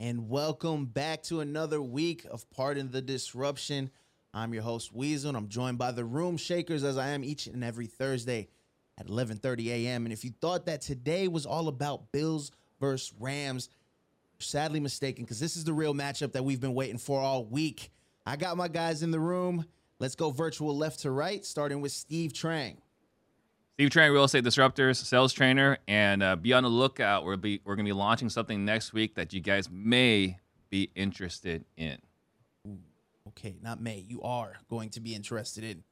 and welcome back to another week of Pardon the Disruption. I'm your host Weasel, and I'm joined by the Room Shakers as I am each and every Thursday at 11:30 a.m. And if you thought that today was all about Bills versus Rams, sadly mistaken because this is the real matchup that we've been waiting for all week. I got my guys in the room. Let's go virtual left to right, starting with Steve Trang. Steve Trang, Real Estate Disruptors, sales trainer, and uh, be on the lookout. We'll be we're gonna be launching something next week that you guys may be interested in. Ooh, okay, not may. You are going to be interested in.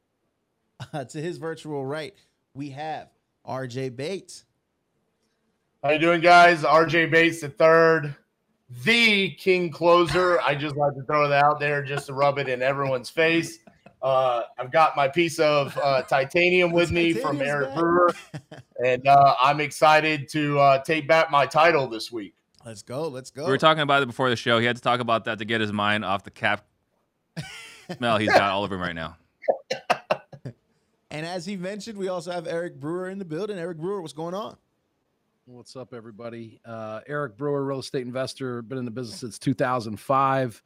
Uh, to his virtual right, we have RJ Bates. How you doing, guys? RJ Bates the third, the king closer. I just like to throw that out there just to rub it in everyone's face. Uh, I've got my piece of uh, titanium with me from Eric back. Brewer, and uh, I'm excited to uh, take back my title this week. Let's go. Let's go. We were talking about it before the show. He had to talk about that to get his mind off the cap smell he's got all over him right now. and as he mentioned, we also have Eric Brewer in the building. Eric Brewer, what's going on? What's up, everybody? Uh, Eric Brewer, real estate investor, been in the business since 2005.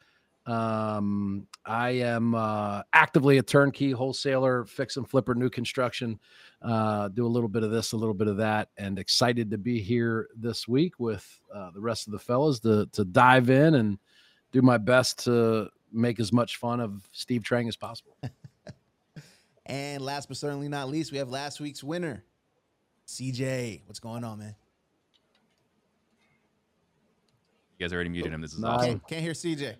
Um, I am uh, actively a turnkey wholesaler, fix and flipper, new construction. Uh, do a little bit of this, a little bit of that, and excited to be here this week with uh, the rest of the fellas to to dive in and do my best to make as much fun of Steve Trang as possible. and last but certainly not least, we have last week's winner, CJ. What's going on, man? You guys already muted him. This is awesome. Can't hear CJ.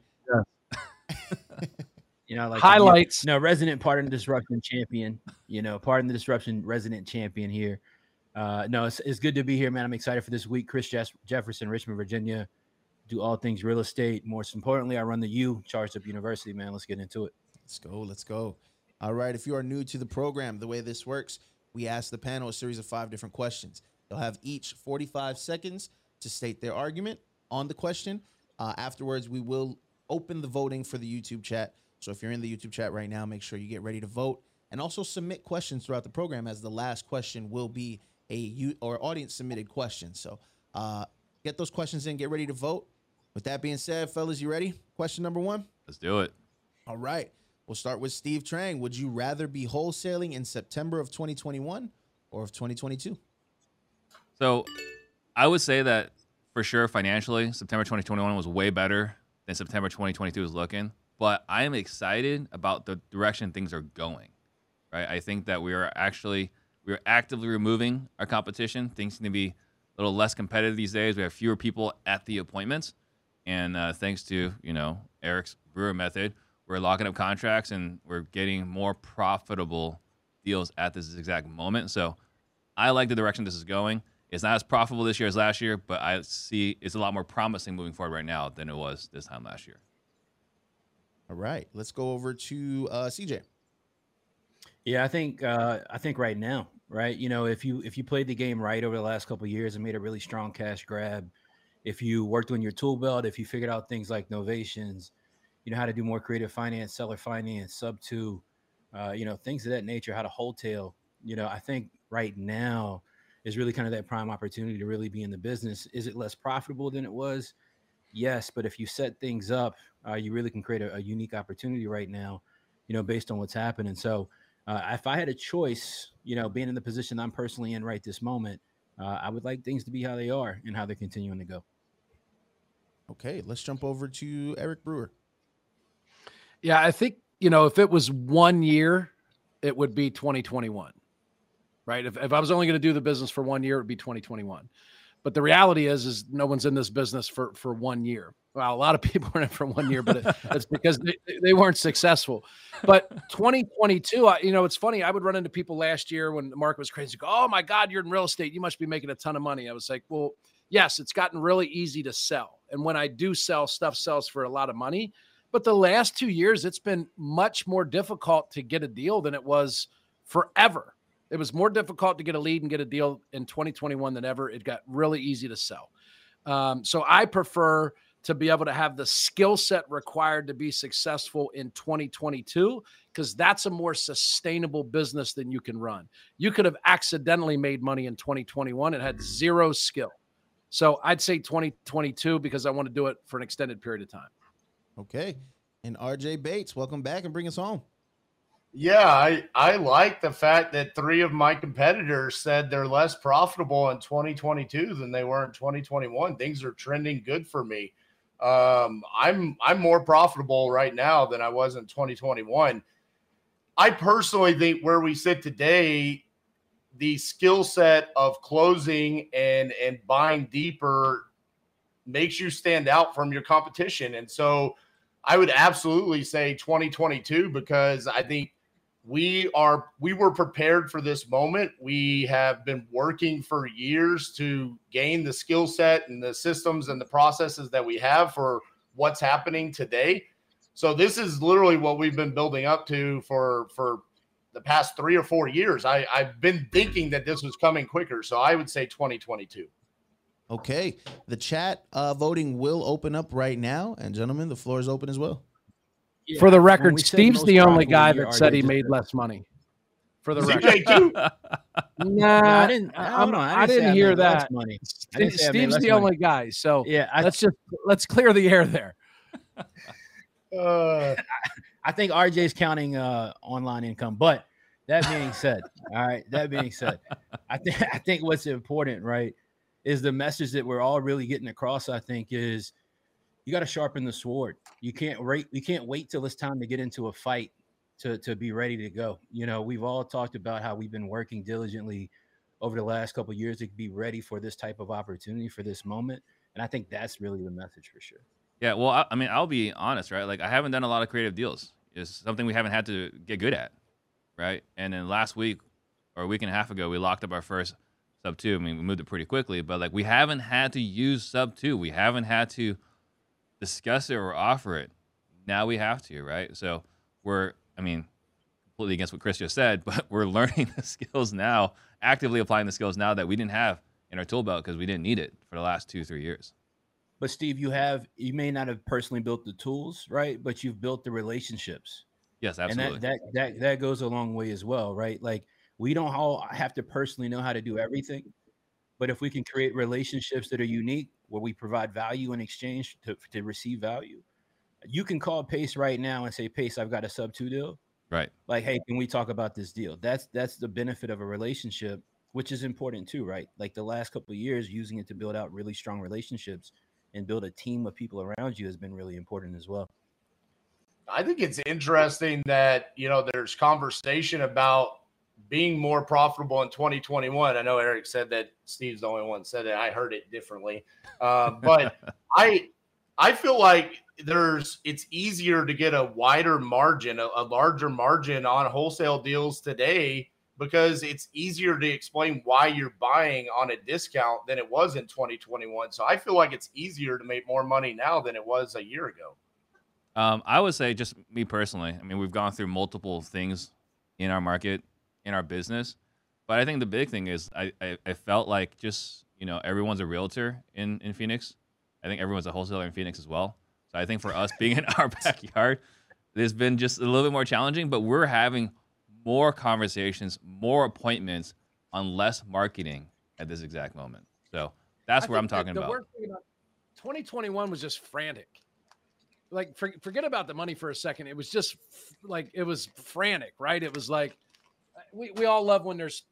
You know, like highlights. no resident pardon the disruption champion. You know, pardon the disruption resident champion here. Uh, no, it's, it's good to be here, man. I'm excited for this week. Chris Jeff- Jefferson, Richmond, Virginia. Do all things real estate. Most importantly, I run the U Charged Up University, man. Let's get into it. Let's go. Let's go. All right. If you are new to the program, the way this works, we ask the panel a series of five different questions. They'll have each 45 seconds to state their argument on the question. Uh, afterwards, we will open the voting for the YouTube chat. So if you're in the YouTube chat right now, make sure you get ready to vote and also submit questions throughout the program as the last question will be a you or audience submitted question. So uh, get those questions in, get ready to vote. With that being said, fellas, you ready? Question number one. Let's do it. All right. We'll start with Steve Trang. Would you rather be wholesaling in September of 2021 or of 2022? So I would say that for sure financially, September 2021 was way better than September 2022 is looking. But I am excited about the direction things are going. Right, I think that we are actually we are actively removing our competition. Things seem to be a little less competitive these days. We have fewer people at the appointments, and uh, thanks to you know Eric's Brewer method, we're locking up contracts and we're getting more profitable deals at this exact moment. So I like the direction this is going. It's not as profitable this year as last year, but I see it's a lot more promising moving forward right now than it was this time last year. All right, let's go over to uh, CJ. Yeah, I think uh, I think right now, right? You know, if you if you played the game right over the last couple years and made a really strong cash grab, if you worked on your tool belt, if you figured out things like novations, you know how to do more creative finance, seller finance, sub two, uh, you know things of that nature, how to wholesale. You know, I think right now is really kind of that prime opportunity to really be in the business. Is it less profitable than it was? Yes, but if you set things up, uh, you really can create a, a, unique opportunity right now, you know, based on what's happening. So, uh, if I had a choice, you know, being in the position I'm personally in right this moment, uh, I would like things to be how they are and how they're continuing to go. Okay, let's jump over to Eric Brewer. Yeah, I think you know if it was one year, it would be 2021 right? If, if I was only going to do the business for one year, it would be 2021. But the reality is, is no one's in this business for for one year. Well, a lot of people are in it for one year, but it, it's because they, they weren't successful. But 2022, I, you know, it's funny. I would run into people last year when the market was crazy. Go, oh my God, you're in real estate. You must be making a ton of money. I was like, well, yes, it's gotten really easy to sell. And when I do sell, stuff sells for a lot of money. But the last two years, it's been much more difficult to get a deal than it was forever. It was more difficult to get a lead and get a deal in 2021 than ever. It got really easy to sell. Um, so I prefer to be able to have the skill set required to be successful in 2022 because that's a more sustainable business than you can run. You could have accidentally made money in 2021 and had zero skill. So I'd say 2022 because I want to do it for an extended period of time. Okay. And RJ Bates, welcome back and bring us home. Yeah, I, I like the fact that three of my competitors said they're less profitable in 2022 than they were in 2021. Things are trending good for me. Um, I'm I'm more profitable right now than I was in 2021. I personally think where we sit today, the skill set of closing and and buying deeper makes you stand out from your competition. And so I would absolutely say 2022 because I think we are we were prepared for this moment we have been working for years to gain the skill set and the systems and the processes that we have for what's happening today so this is literally what we've been building up to for for the past three or four years i i've been thinking that this was coming quicker so i would say 2022 Okay. The chat uh, voting will open up right now. And gentlemen, the floor is open as well. Yeah, For the record, Steve's the only guy that said he made said- less money. For the record, nah, No, I didn't. I- Hold on, I I didn't, say didn't hear made that. Money. Didn't say Steve's the money. only guy. So Yeah, I, let's just let's clear the air there. Uh, I think RJ's counting uh, online income. But that being said, all right. That being said, I think I think what's important, right, is the message that we're all really getting across. I think is you got to sharpen the sword. You can't wait. You can't wait till it's time to get into a fight to to be ready to go. You know, we've all talked about how we've been working diligently over the last couple years to be ready for this type of opportunity for this moment. And I think that's really the message for sure. Yeah, well, I, I mean, I'll be honest, right? Like, I haven't done a lot of creative deals. It's something we haven't had to get good at, right? And then last week or a week and a half ago, we locked up our first sub two. I mean, we moved it pretty quickly, but like, we haven't had to use sub two. We haven't had to discuss it or offer it. Now we have to, right? So we're, I mean, completely against what Chris just said, but we're learning the skills now, actively applying the skills now that we didn't have in our tool belt because we didn't need it for the last two, three years. But Steve, you have you may not have personally built the tools, right? But you've built the relationships. Yes, absolutely. And that, that that that goes a long way as well, right? Like we don't all have to personally know how to do everything, but if we can create relationships that are unique where we provide value in exchange to, to receive value, you can call Pace right now and say, Pace, I've got a sub two deal. right. Like, hey, can we talk about this deal? That's that's the benefit of a relationship, which is important too, right? Like the last couple of years, using it to build out really strong relationships and build a team of people around you has been really important as well. I think it's interesting that you know there's conversation about being more profitable in 2021. I know Eric said that Steve's the only one said it. I heard it differently, uh, but I I feel like there's it's easier to get a wider margin, a, a larger margin on wholesale deals today because it's easier to explain why you're buying on a discount than it was in 2021. So I feel like it's easier to make more money now than it was a year ago. Um, I would say just me personally. I mean, we've gone through multiple things in our market, in our business, but I think the big thing is I, I, I felt like just you know everyone's a realtor in in Phoenix. I think everyone's a wholesaler in Phoenix as well. So I think for us being in our backyard, it's been just a little bit more challenging. But we're having more conversations, more appointments on less marketing at this exact moment. So that's I where I'm think the- talking the about. worst thing about 2021 was just frantic. Like, for, forget about the money for a second. It was just f- like it was frantic, right? It was like we we all love when there's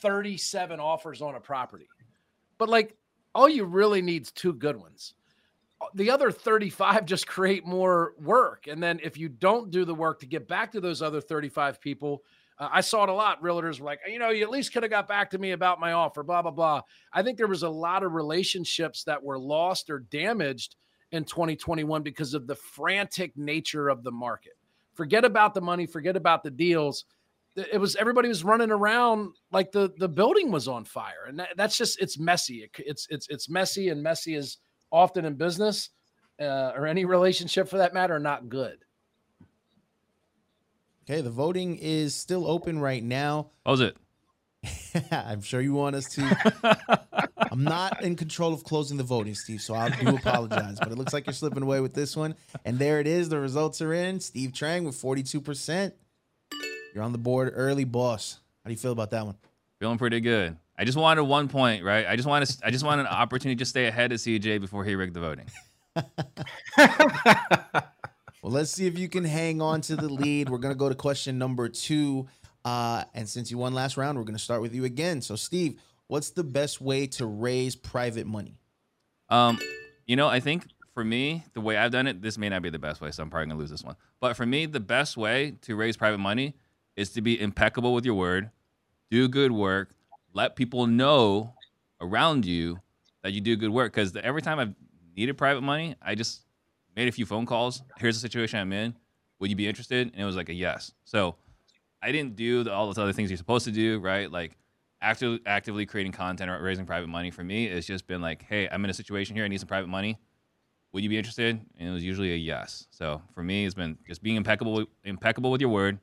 37 offers on a property, but like all you really need is two good ones. The other 35 just create more work, and then if you don't do the work to get back to those other 35 people, uh, I saw it a lot. Realtors were like, you know, you at least could have got back to me about my offer, blah, blah, blah. I think there was a lot of relationships that were lost or damaged in 2021 because of the frantic nature of the market. Forget about the money, forget about the deals. It was everybody was running around like the the building was on fire, and that, that's just it's messy. It, it's it's it's messy, and messy is often in business uh, or any relationship for that matter not good. Okay, the voting is still open right now. What was it? I'm sure you want us to. I'm not in control of closing the voting, Steve, so I do apologize. But it looks like you're slipping away with this one. And there it is. The results are in. Steve Trang with 42%. You're on the board early, boss. How do you feel about that one? Feeling pretty good. I just wanted one point, right? I just wanted I just wanted an opportunity to stay ahead of CJ before he rigged the voting. Well, let's see if you can hang on to the lead. We're gonna go to question number two. Uh, and since you won last round, we're gonna start with you again. So, Steve, what's the best way to raise private money? Um, you know, I think for me, the way I've done it, this may not be the best way, so I'm probably gonna lose this one. But for me, the best way to raise private money is to be impeccable with your word, do good work, let people know around you that you do good work. Because every time I've needed private money, I just made a few phone calls. Here's the situation I'm in. Would you be interested? And it was like a yes. So I didn't do the, all those other things you're supposed to do, right? Like active, actively creating content or raising private money for me, it's just been like, hey, I'm in a situation here. I need some private money. Would you be interested? And it was usually a yes. So for me, it's been just being impeccable, impeccable with your word,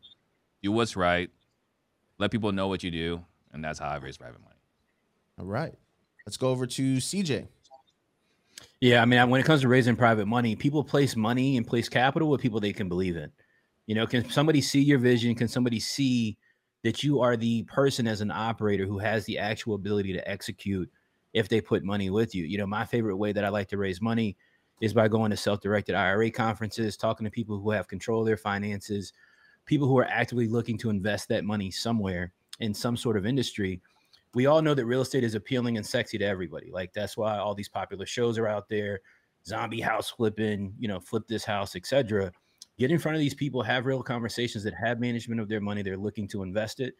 do what's right, let people know what you do, and that's how I've raised private money. All right. Let's go over to CJ. Yeah, I mean, when it comes to raising private money, people place money and place capital with people they can believe in. You know, can somebody see your vision? Can somebody see that you are the person as an operator who has the actual ability to execute if they put money with you? You know, my favorite way that I like to raise money is by going to self-directed IRA conferences, talking to people who have control of their finances, people who are actively looking to invest that money somewhere in some sort of industry we all know that real estate is appealing and sexy to everybody. Like that's why all these popular shows are out there, zombie house flipping, you know, flip this house, etc. Get in front of these people, have real conversations that have management of their money. They're looking to invest it.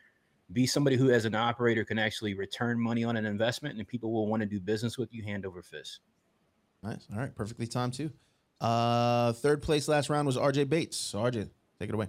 Be somebody who, as an operator, can actually return money on an investment, and people will want to do business with you hand over fist. Nice. All right. Perfectly timed too. Uh, third place last round was RJ Bates. So RJ, take it away.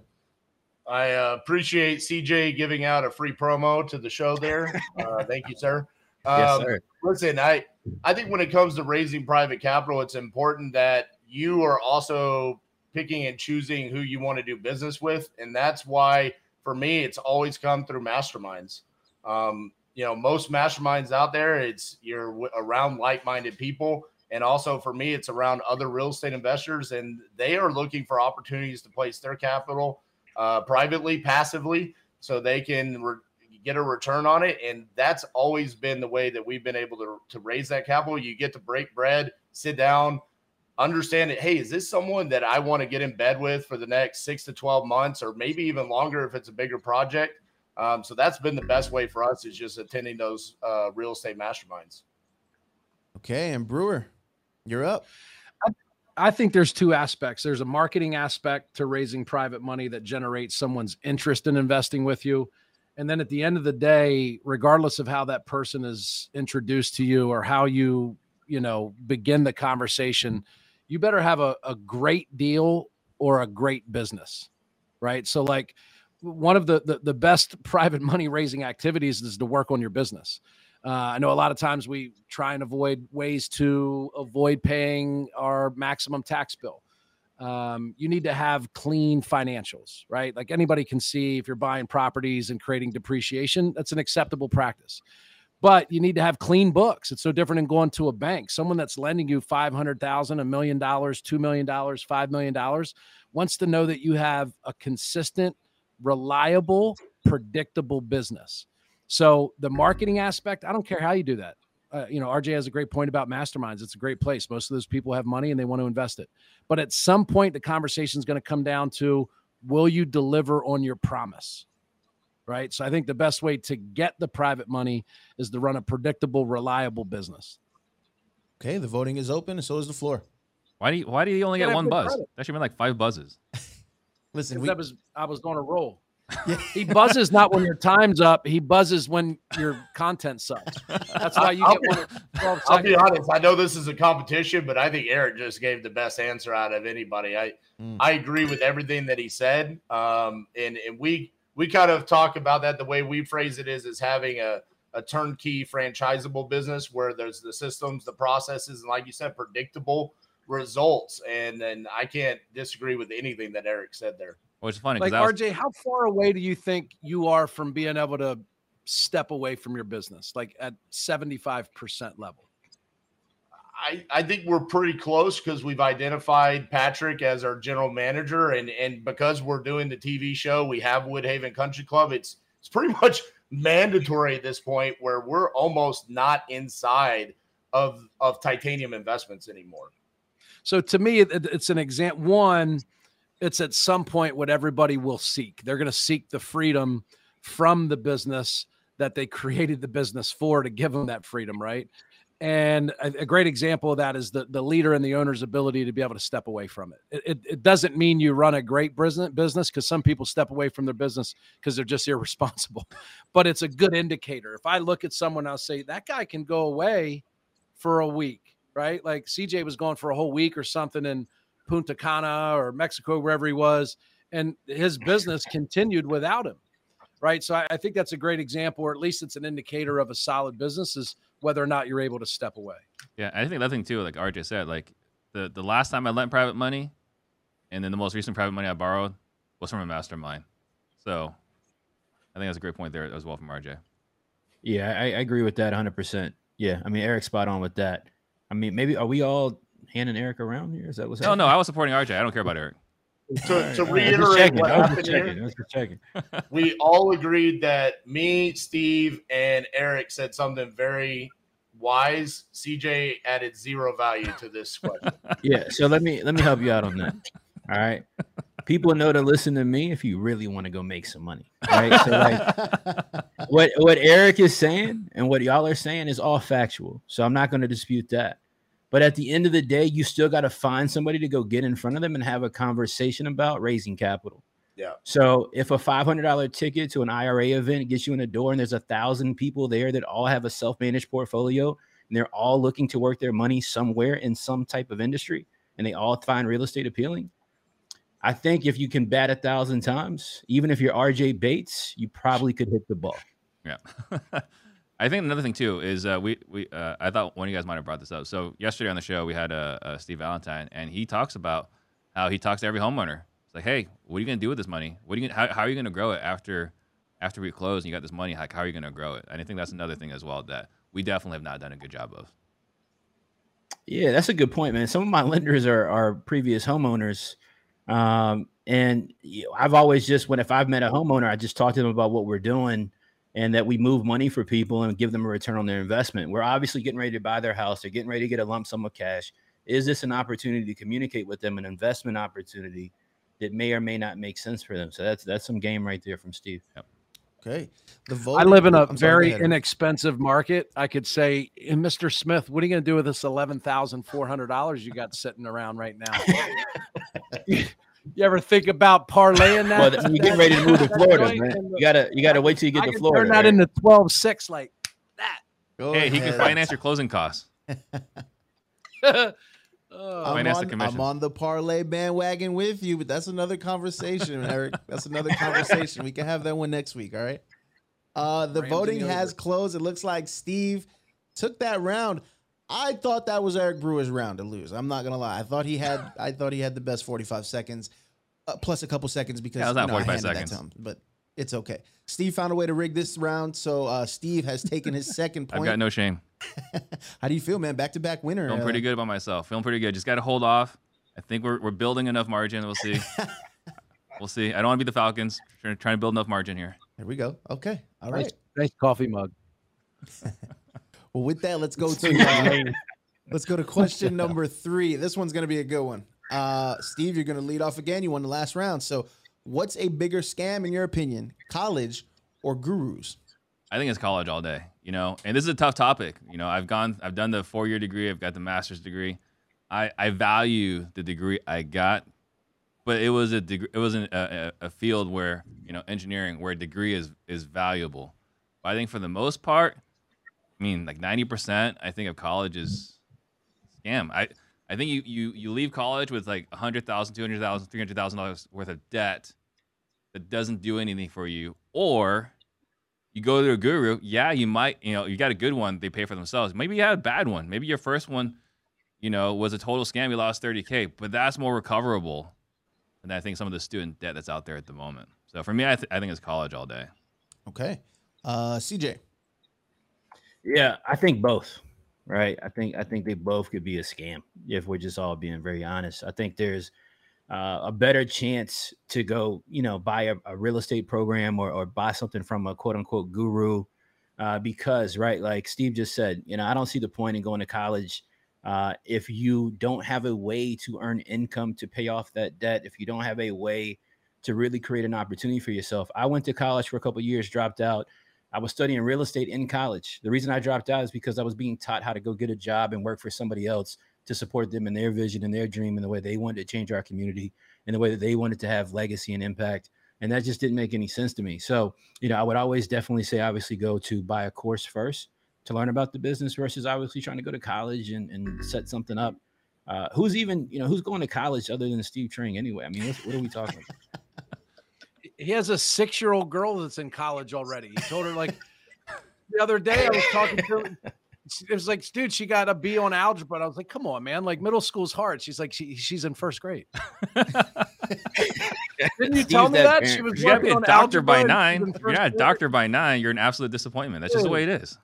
I uh, appreciate CJ giving out a free promo to the show there. Uh, thank you, sir. Um, yes, sir. Listen, I I think when it comes to raising private capital, it's important that you are also picking and choosing who you want to do business with, and that's why for me it's always come through masterminds. Um, you know, most masterminds out there, it's you're w- around like-minded people, and also for me, it's around other real estate investors, and they are looking for opportunities to place their capital uh, privately, passively, so they can re- get a return on it. And that's always been the way that we've been able to, to raise that capital. You get to break bread, sit down, understand it. Hey, is this someone that I want to get in bed with for the next six to 12 months, or maybe even longer if it's a bigger project? Um, so that's been the best way for us is just attending those uh, real estate masterminds. Okay. And Brewer, you're up. I think there's two aspects. There's a marketing aspect to raising private money that generates someone's interest in investing with you. And then at the end of the day, regardless of how that person is introduced to you or how you, you know, begin the conversation, you better have a, a great deal or a great business. Right. So like one of the, the the best private money raising activities is to work on your business. Uh, I know a lot of times we try and avoid ways to avoid paying our maximum tax bill. Um, you need to have clean financials, right? Like anybody can see if you're buying properties and creating depreciation, that's an acceptable practice. But you need to have clean books. It's so different than going to a bank. Someone that's lending you five hundred thousand, a million dollars, two million dollars, five million dollars wants to know that you have a consistent, reliable, predictable business. So the marketing aspect, I don't care how you do that. Uh, you know, RJ has a great point about masterminds. It's a great place. Most of those people have money and they want to invest it. But at some point, the conversation is going to come down to will you deliver on your promise? Right. So I think the best way to get the private money is to run a predictable, reliable business. Okay. The voting is open, and so is the floor. Why do you Why do you only get one buzz? credit. That should be like five buzzes. Listen, Because we, that was I was on a roll. He buzzes not when your time's up. He buzzes when your content sucks. That's why you I'll get be- one. at 12 I'll be honest. I know this is a competition, but I think Eric just gave the best answer out of anybody. I Mm. I agree with everything that he said. Um, and and we we kind of talk about that. The way we phrase it is is having a a turnkey franchisable business where there's the systems, the processes, and like you said, predictable results. And and I can't disagree with anything that Eric said there. Which is funny Like because RJ, how far away do you think you are from being able to step away from your business? Like at 75% level. I, I think we're pretty close because we've identified Patrick as our general manager, and and because we're doing the TV show, we have Woodhaven Country Club. It's it's pretty much mandatory at this point where we're almost not inside of of titanium investments anymore. So to me, it, it's an example. One, it's at some point what everybody will seek. They're going to seek the freedom from the business that they created the business for to give them that freedom, right? And a, a, great example of that is the, the leader and the owner's ability to be able to step away from it. It, it, it doesn't mean you run a great business because some people step away from their business because they're just irresponsible, but it's a good indicator. If I look at someone, I'll say that guy can go away for a week, right? Like CJ was going for a whole week or something in Punta Cana or Mexico, wherever he was, and his business continued without him right? So I, I, think that's a great example, or at least it's an indicator of a solid business is whether or not you're able to step away. Yeah, I think another thing too, like RJ said, like the the last time I lent private money, and then the most recent private money I borrowed was from a mastermind. So I think that's a great point there as well from RJ. Yeah, I, I agree with that 100. percent Yeah, I mean Eric's spot on with that. I mean, maybe are we all handing Eric around here? Is that what's? Oh, no, happening? no, I was supporting RJ. I don't care about Eric to, to reiterate what happened here, we all agreed that me, Steve, and Eric said something very wise. CJ added zero value to this question. Yeah, so let me let me help you out on that. All right. People know to listen to me if you really want to go make some money. Right. So like what what Eric is saying and what y'all are saying is all factual. So I'm not going to dispute that. But at the end of the day, you still got to find somebody to go get in front of them and have a conversation about raising capital. Yeah. So if a $500 ticket to an IRA event gets you in the door and there's a thousand people there that all have a self-managed portfolio and they're all looking to work their money somewhere in some type of industry and they all find real estate appealing, I think if you can bat a thousand times, even if you're RJ Bates, you probably could hit the ball. Yeah. I think another thing too is uh, we we uh, I thought one of you guys might have brought this up. So yesterday on the show we had uh, uh, Steve Valentine and he talks about how he talks to every homeowner. It's like, hey, what are you gonna do with this money? What are you how, how are you gonna grow it after after we close and you got this money? Like, how are you gonna grow it? And I think that's another thing as well that we definitely have not done a good job of. Yeah, that's a good point, man. Some of my lenders are are previous homeowners. Um, and I've always just when if I've met a homeowner, I just talk to them about what we're doing and that we move money for people and give them a return on their investment. We're obviously getting ready to buy their house. They're getting ready to get a lump sum of cash. Is this an opportunity to communicate with them, an investment opportunity that may or may not make sense for them? So that's that's some game right there from Steve. Yep. Okay. The vote. I live in a I'm very sorry, inexpensive market. I could say, Mr. Smith, what are you going to do with this eleven thousand four hundred dollars you got sitting around right now? You ever think about parlaying that? Well, you're getting ready to move to Florida, man. You gotta you gotta wait till you get I to Florida. Turn that right? into 12-6 like that. Go hey, ahead. he can finance your closing costs. oh, I'm, on, I'm on the parlay bandwagon with you, but that's another conversation, Eric. That's another conversation. We can have that one next week. All right. Uh, the voting has closed. It looks like Steve took that round. I thought that was Eric Brewer's round to lose. I'm not gonna lie. I thought he had. I thought he had the best 45 seconds, uh, plus a couple seconds because yeah, you know, 45 seconds. Him, but it's okay. Steve found a way to rig this round, so uh, Steve has taken his second point. I've got no shame. How do you feel, man? Back to back winner. Feeling pretty uh, good about myself. Feeling pretty good. Just got to hold off. I think we're we're building enough margin. We'll see. we'll see. I don't want to be the Falcons. Trying, trying to build enough margin here. There we go. Okay. All right. Nice, nice coffee mug. Well, with that, let's go to uh, let's go to question number three. This one's gonna be a good one. Uh, Steve, you're gonna lead off again. You won the last round. So, what's a bigger scam in your opinion, college or gurus? I think it's college all day. You know, and this is a tough topic. You know, I've gone, I've done the four year degree. I've got the master's degree. I I value the degree I got, but it was a degree. It was an, a, a field where you know engineering where a degree is is valuable. But I think for the most part, I mean, like 90%, I think of college is scam. I, I think you, you, you leave college with like $100,000, $200,000, $300,000 worth of debt that doesn't do anything for you. Or you go to a guru. Yeah, you might, you know, you got a good one. They pay for themselves. Maybe you had a bad one. Maybe your first one, you know, was a total scam. You lost 30K, but that's more recoverable than I think some of the student debt that's out there at the moment. So for me, I, th- I think it's college all day. Okay. Uh, CJ. Yeah, I think both. Right. I think I think they both could be a scam if we're just all being very honest. I think there's uh, a better chance to go, you know, buy a, a real estate program or, or buy something from a quote unquote guru. Uh, because, right, like Steve just said, you know, I don't see the point in going to college uh, if you don't have a way to earn income to pay off that debt, if you don't have a way to really create an opportunity for yourself. I went to college for a couple years, dropped out. I was studying real estate in college. The reason I dropped out is because I was being taught how to go get a job and work for somebody else to support them in their vision and their dream and the way they wanted to change our community and the way that they wanted to have legacy and impact. And that just didn't make any sense to me. So, you know, I would always definitely say, obviously, go to buy a course first to learn about the business versus obviously trying to go to college and, and set something up. Uh, who's even, you know, who's going to college other than Steve Trang anyway? I mean, what, what are we talking about? He has a six year old girl that's in college already. He told her, like, the other day I was talking to her it was like, dude, she got a B on algebra. I was like, come on, man. Like middle school's hard. She's like, she, she's in first grade. Didn't you tell me that? She was you gotta be a doctor by nine. You're not a doctor by nine. You're an absolute disappointment. That's dude. just the way it is.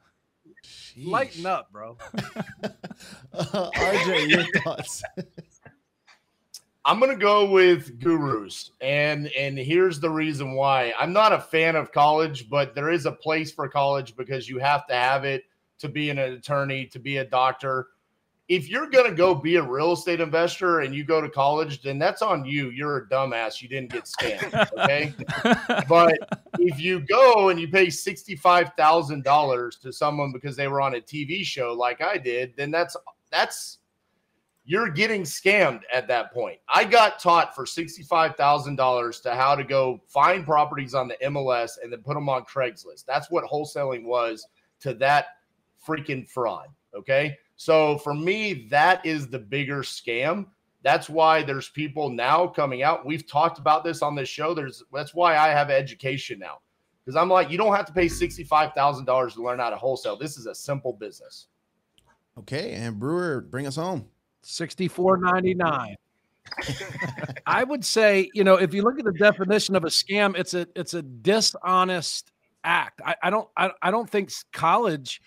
Sheesh. Lighten up, bro. uh, RJ, your thoughts? I'm gonna go with gurus, and and here's the reason why. I'm not a fan of college, but there is a place for college because you have to have it to be an attorney, to be a doctor. If you're going to go be a real estate investor and you go to college, then that's on you. You're a dumbass. You didn't get scammed. Okay. but if you go and you pay $65,000 to someone because they were on a TV show like I did, then that's, that's, you're getting scammed at that point. I got taught for $65,000 to how to go find properties on the MLS and then put them on Craigslist. That's what wholesaling was to that freaking fraud. Okay. So for me, that is the bigger scam. That's why there's people now coming out. We've talked about this on this show. There's that's why I have education now. Because I'm like, you don't have to pay $65,000 to learn how to wholesale. This is a simple business. Okay. And Brewer, bring us home. 64.99. I would say, you know, if you look at the definition of a scam, it's a it's a dishonest act. I, I don't I, I don't think college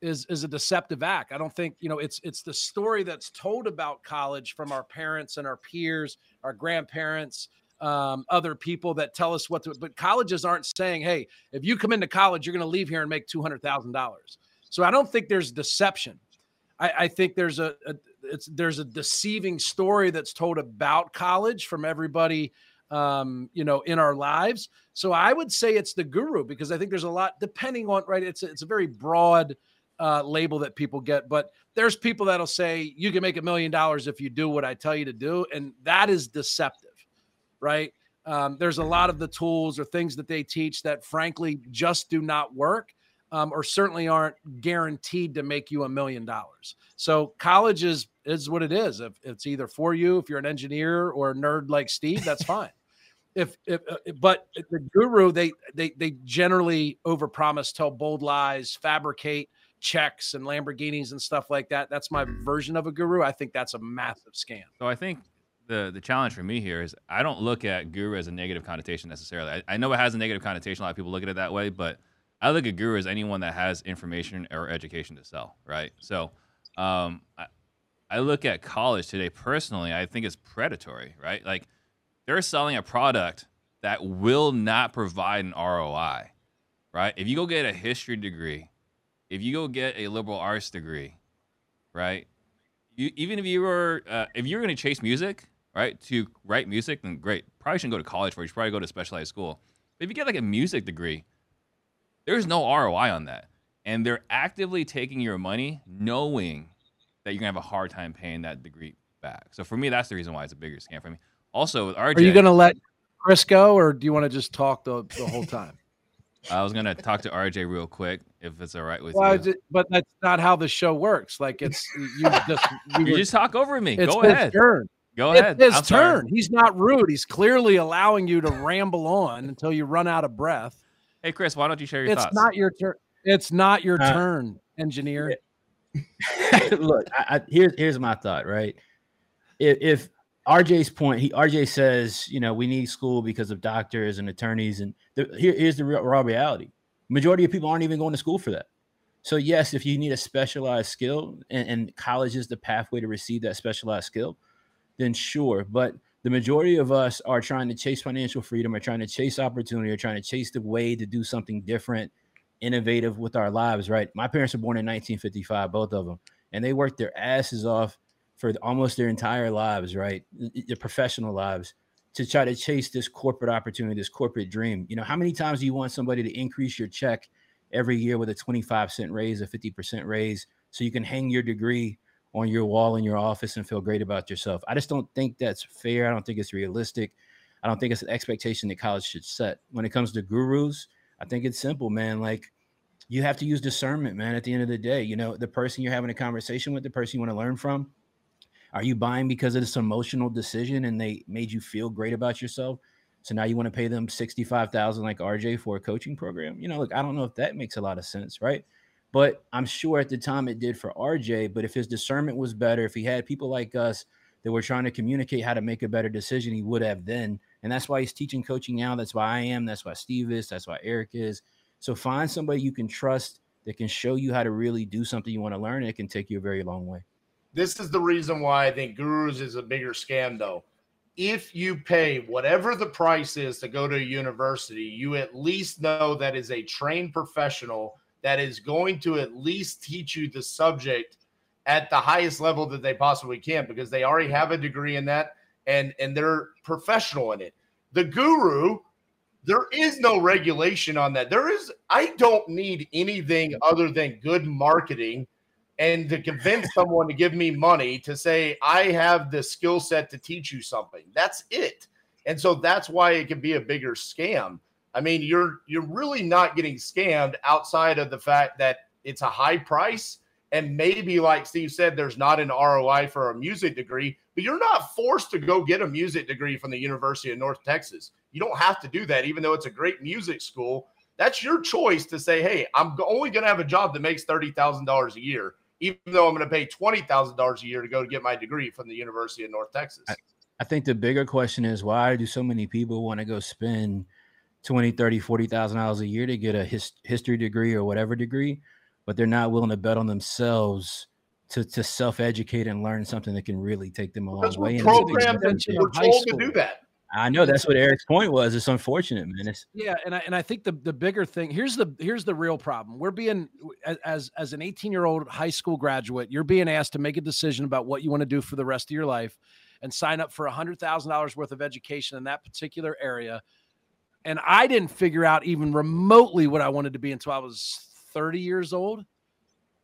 is is a deceptive act. I don't think you know it's it's the story that's told about college from our parents and our peers, our grandparents, um, other people that tell us what to. But colleges aren't saying, "Hey, if you come into college, you're going to leave here and make two hundred thousand dollars." So I don't think there's deception. I, I think there's a, a it's there's a deceiving story that's told about college from everybody um, you know, in our lives. So I would say it's the guru because I think there's a lot depending on right. It's a, it's a very broad uh, label that people get. But there's people that'll say you can make a million dollars if you do what I tell you to do, and that is deceptive, right? Um, there's a lot of the tools or things that they teach that, frankly, just do not work. Um, or certainly aren't guaranteed to make you a million dollars. So college is is what it is. If it's either for you, if you're an engineer or a nerd like Steve, that's fine. If, if, uh, but the guru, they they they generally overpromise, tell bold lies, fabricate checks and Lamborghinis and stuff like that. That's my version of a guru. I think that's a massive scam. So I think the the challenge for me here is I don't look at guru as a negative connotation necessarily. I, I know it has a negative connotation. A lot of people look at it that way, but I look at guru as anyone that has information or education to sell, right? So um, I, I look at college today personally. I think it's predatory, right? Like they're selling a product that will not provide an ROI, right? If you go get a history degree if you go get a liberal arts degree, right? You, even if you were uh, if you're going to chase music, right, to write music, then great. Probably shouldn't go to college for. It. You should probably go to specialized school. But if you get like a music degree, there's no ROI on that, and they're actively taking your money, knowing that you're gonna have a hard time paying that degree back. So for me, that's the reason why it's a bigger scam for me. Also, with RJ, are you gonna let Chris go, or do you want to just talk the, the whole time? I was gonna talk to RJ real quick if it's all right with well, you. But that's not how the show works. Like it's you just you, you just talk over me. Go ahead. Turn. Go ahead. It's his I'm turn. Sorry. He's not rude. He's clearly allowing you to ramble on until you run out of breath. Hey Chris, why don't you share your it's thoughts? It's not your turn. It's not your uh, turn, engineer. Look, I, I, here's here's my thought. Right, if, if RJ's point, he RJ says, you know, we need school because of doctors and attorneys, and the, here, here's the real, raw reality: majority of people aren't even going to school for that. So yes, if you need a specialized skill, and, and college is the pathway to receive that specialized skill, then sure. But the majority of us are trying to chase financial freedom, are trying to chase opportunity, are trying to chase the way to do something different, innovative with our lives, right? My parents were born in 1955, both of them, and they worked their asses off for almost their entire lives, right? Their professional lives to try to chase this corporate opportunity, this corporate dream. You know, how many times do you want somebody to increase your check every year with a 25 cent raise, a 50% raise, so you can hang your degree on your wall in your office and feel great about yourself? I just don't think that's fair. I don't think it's realistic. I don't think it's an expectation that college should set. When it comes to gurus, I think it's simple, man. Like you have to use discernment, man, at the end of the day. You know, the person you're having a conversation with, the person you want to learn from, are you buying because of this emotional decision and they made you feel great about yourself? So now you want to pay them 65,000 like RJ for a coaching program? You know, look, I don't know if that makes a lot of sense, right? But I'm sure at the time it did for RJ. But if his discernment was better, if he had people like us that were trying to communicate how to make a better decision, he would have then. And that's why he's teaching coaching now. That's why I am. That's why Steve is. That's why Eric is. So find somebody you can trust that can show you how to really do something you want to learn. And it can take you a very long way. This is the reason why I think Gurus is a bigger scam, though. If you pay whatever the price is to go to a university, you at least know that is a trained professional that is going to at least teach you the subject at the highest level that they possibly can because they already have a degree in that and and they're professional in it. The guru, there is no regulation on that. There is I don't need anything other than good marketing and to convince someone to give me money to say I have the skill set to teach you something. That's it. And so that's why it can be a bigger scam. I mean, you're you're really not getting scammed outside of the fact that it's a high price and maybe like Steve said there's not an ROI for a music degree, but you're not forced to go get a music degree from the University of North Texas. You don't have to do that even though it's a great music school. That's your choice to say, "Hey, I'm only going to have a job that makes $30,000 a year." even though I'm going to pay twenty thousand dollars a year to go to get my degree from the University of North Texas. I, I think the bigger question is why do so many people want to go spend 20, 30, 40,000 dollars a year to get a his, history degree or whatever degree, but they're not willing to bet on themselves to, to self-educate and learn something that can really take them a long way. Programs we're told to do that. I know that's what Eric's point was. It's unfortunate, man. It's, yeah, and I and I think the the bigger thing here's the here's the real problem. We're being as as an 18 year old high school graduate, you're being asked to make a decision about what you want to do for the rest of your life, and sign up for a hundred thousand dollars worth of education in that particular area. And I didn't figure out even remotely what I wanted to be until I was 30 years old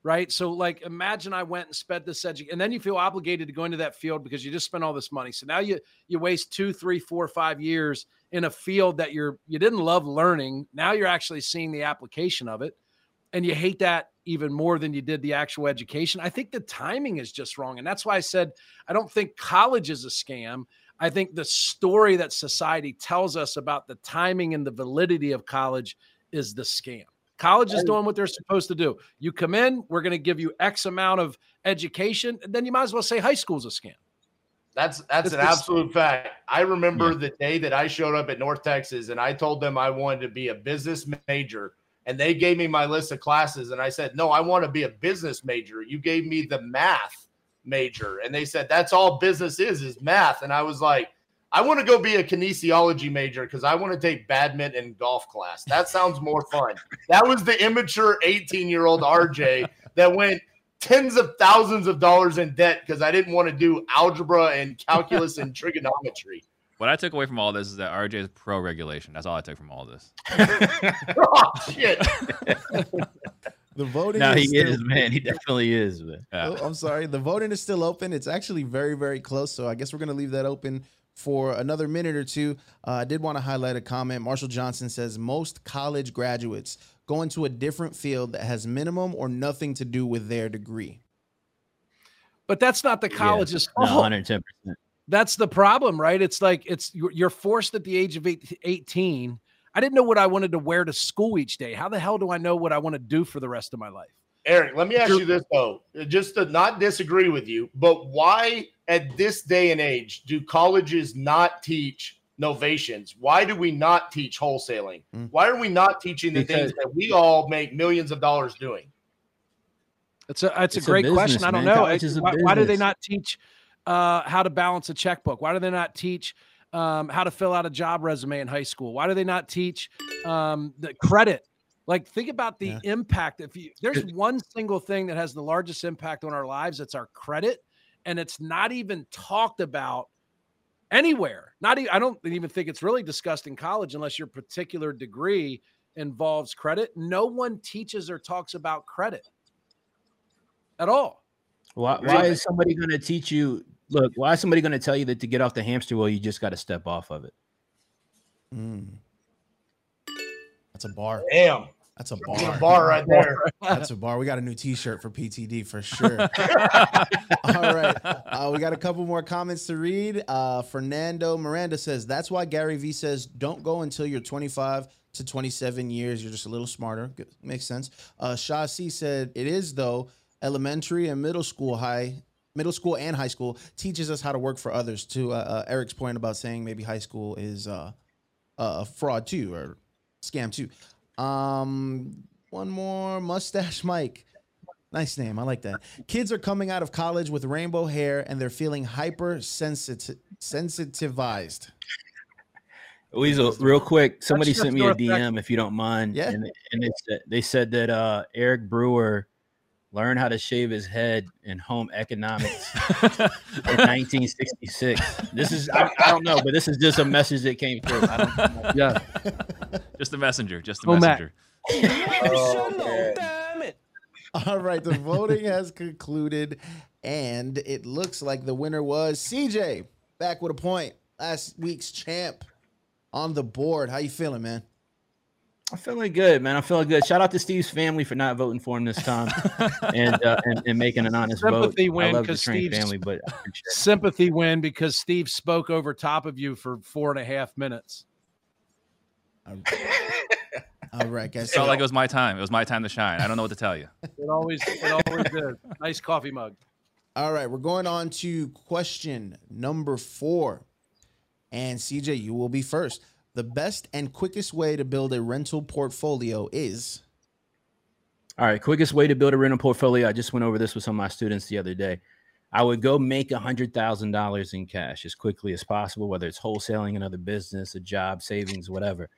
right? So like imagine I went and spent this edu- and then you feel obligated to go into that field because you just spent all this money. So now you you waste two, three, four, five years in a field that you're you didn't love learning. Now you're actually seeing the application of it. And you hate that even more than you did the actual education. I think the timing is just wrong. And that's why I said I don't think college is a scam. I think the story that society tells us about the timing and the validity of college is the scam. College is doing what they're supposed to do. You come in, we're going to give you X amount of education, and then you might as well say high school's a scam. That's that's it's an absolute fact. I remember yeah. the day that I showed up at North Texas and I told them I wanted to be a business major and they gave me my list of classes and I said, "No, I want to be a business major." You gave me the math major and they said that's all business is is math and I was like, I want to go be a kinesiology major because I want to take badminton and golf class. That sounds more fun. That was the immature 18 year old RJ that went tens of thousands of dollars in debt because I didn't want to do algebra and calculus and trigonometry. What I took away from all this is that RJ is pro regulation. That's all I took from all this. oh, shit. The voting. No, he still- is, man. He definitely is, man. Yeah. Oh, I'm sorry. The voting is still open. It's actually very, very close. So I guess we're gonna leave that open for another minute or two. Uh, I did want to highlight a comment. Marshall Johnson says most college graduates go into a different field that has minimum or nothing to do with their degree. But that's not the college's yeah, fault. 110%. That's the problem, right? It's like it's you're forced at the age of 18. I didn't know what I wanted to wear to school each day. How the hell do I know what I want to do for the rest of my life? Eric, let me ask you this though, just to not disagree with you, but why at this day and age do colleges not teach novations? Why do we not teach wholesaling? Mm. Why are we not teaching the because, things that we all make millions of dollars doing? It's a it's, it's a great a business, question. I don't man. know. Why, why, do they not teach uh, how to balance a checkbook? Why do they not teach um, how to fill out a job resume in high school? Why do they not teach um, the credit? Like, think about the Yeah. impact. If you, there's one single thing that has the largest impact on our lives, it's our credit, and it's not even talked about anywhere. Not even, I don't even think it's really discussed in college unless your particular degree involves credit. No one teaches or talks about credit at all. Why, why is somebody going to teach you? Look, why is somebody going to tell you that to get off the hamster wheel, you just got to step off of it? Mm. That's a bar. Damn. That's a That's a bar. bar right there. That's a bar. We got a new T-shirt for PTD for sure. All right, uh, we got a couple more comments to read. Uh, Fernando Miranda says that's why Gary Vee says don't go until you're 25 to 27 years. You're just a little smarter. Good. Makes sense. Uh, Shah C said it is though. Elementary and middle school, high middle school and high school teaches us how to work for others. To uh, uh, Eric's point about saying maybe high school is uh, a fraud too or scam too. Um, one more mustache Mike. Nice name. I like that. Kids are coming out of college with rainbow hair and they're feeling hyper sensitive sensitivized. Weasel, real quick, somebody sent me a DM if you don't mind. Yeah. And, and they said, they said that uh, Eric Brewer learned how to shave his head in home economics in 1966. This is, I, I don't know, but this is just a message that came through. I don't, Yeah. just a messenger. Just a Oh, Matt. messenger. Oh, All right, the voting has concluded, and it looks like the winner was CJ. Back with a point. Last week's champ on the board. How you feeling, man? I'm feeling good, man. I'm feeling good. Shout out to Steve's family for not voting for him this time and, uh, and and making an honest Sympathy vote. win I love the 'cause train Steve's- family, but I it. Sympathy win because Steve spoke over top of you for four and a half minutes. All right, guys. It Felt like it was my time. It was my time to shine. I don't know what to tell you. It always, it always is. Nice coffee mug. All right, we're going on to question number four. And CJ, you will be first. The best and quickest way to build a rental portfolio is All right, quickest way to build a rental portfolio. I just went over this with some of my students the other day. I would go make a hundred thousand dollars in cash as quickly as possible, whether it's wholesaling another business, a job, savings, whatever.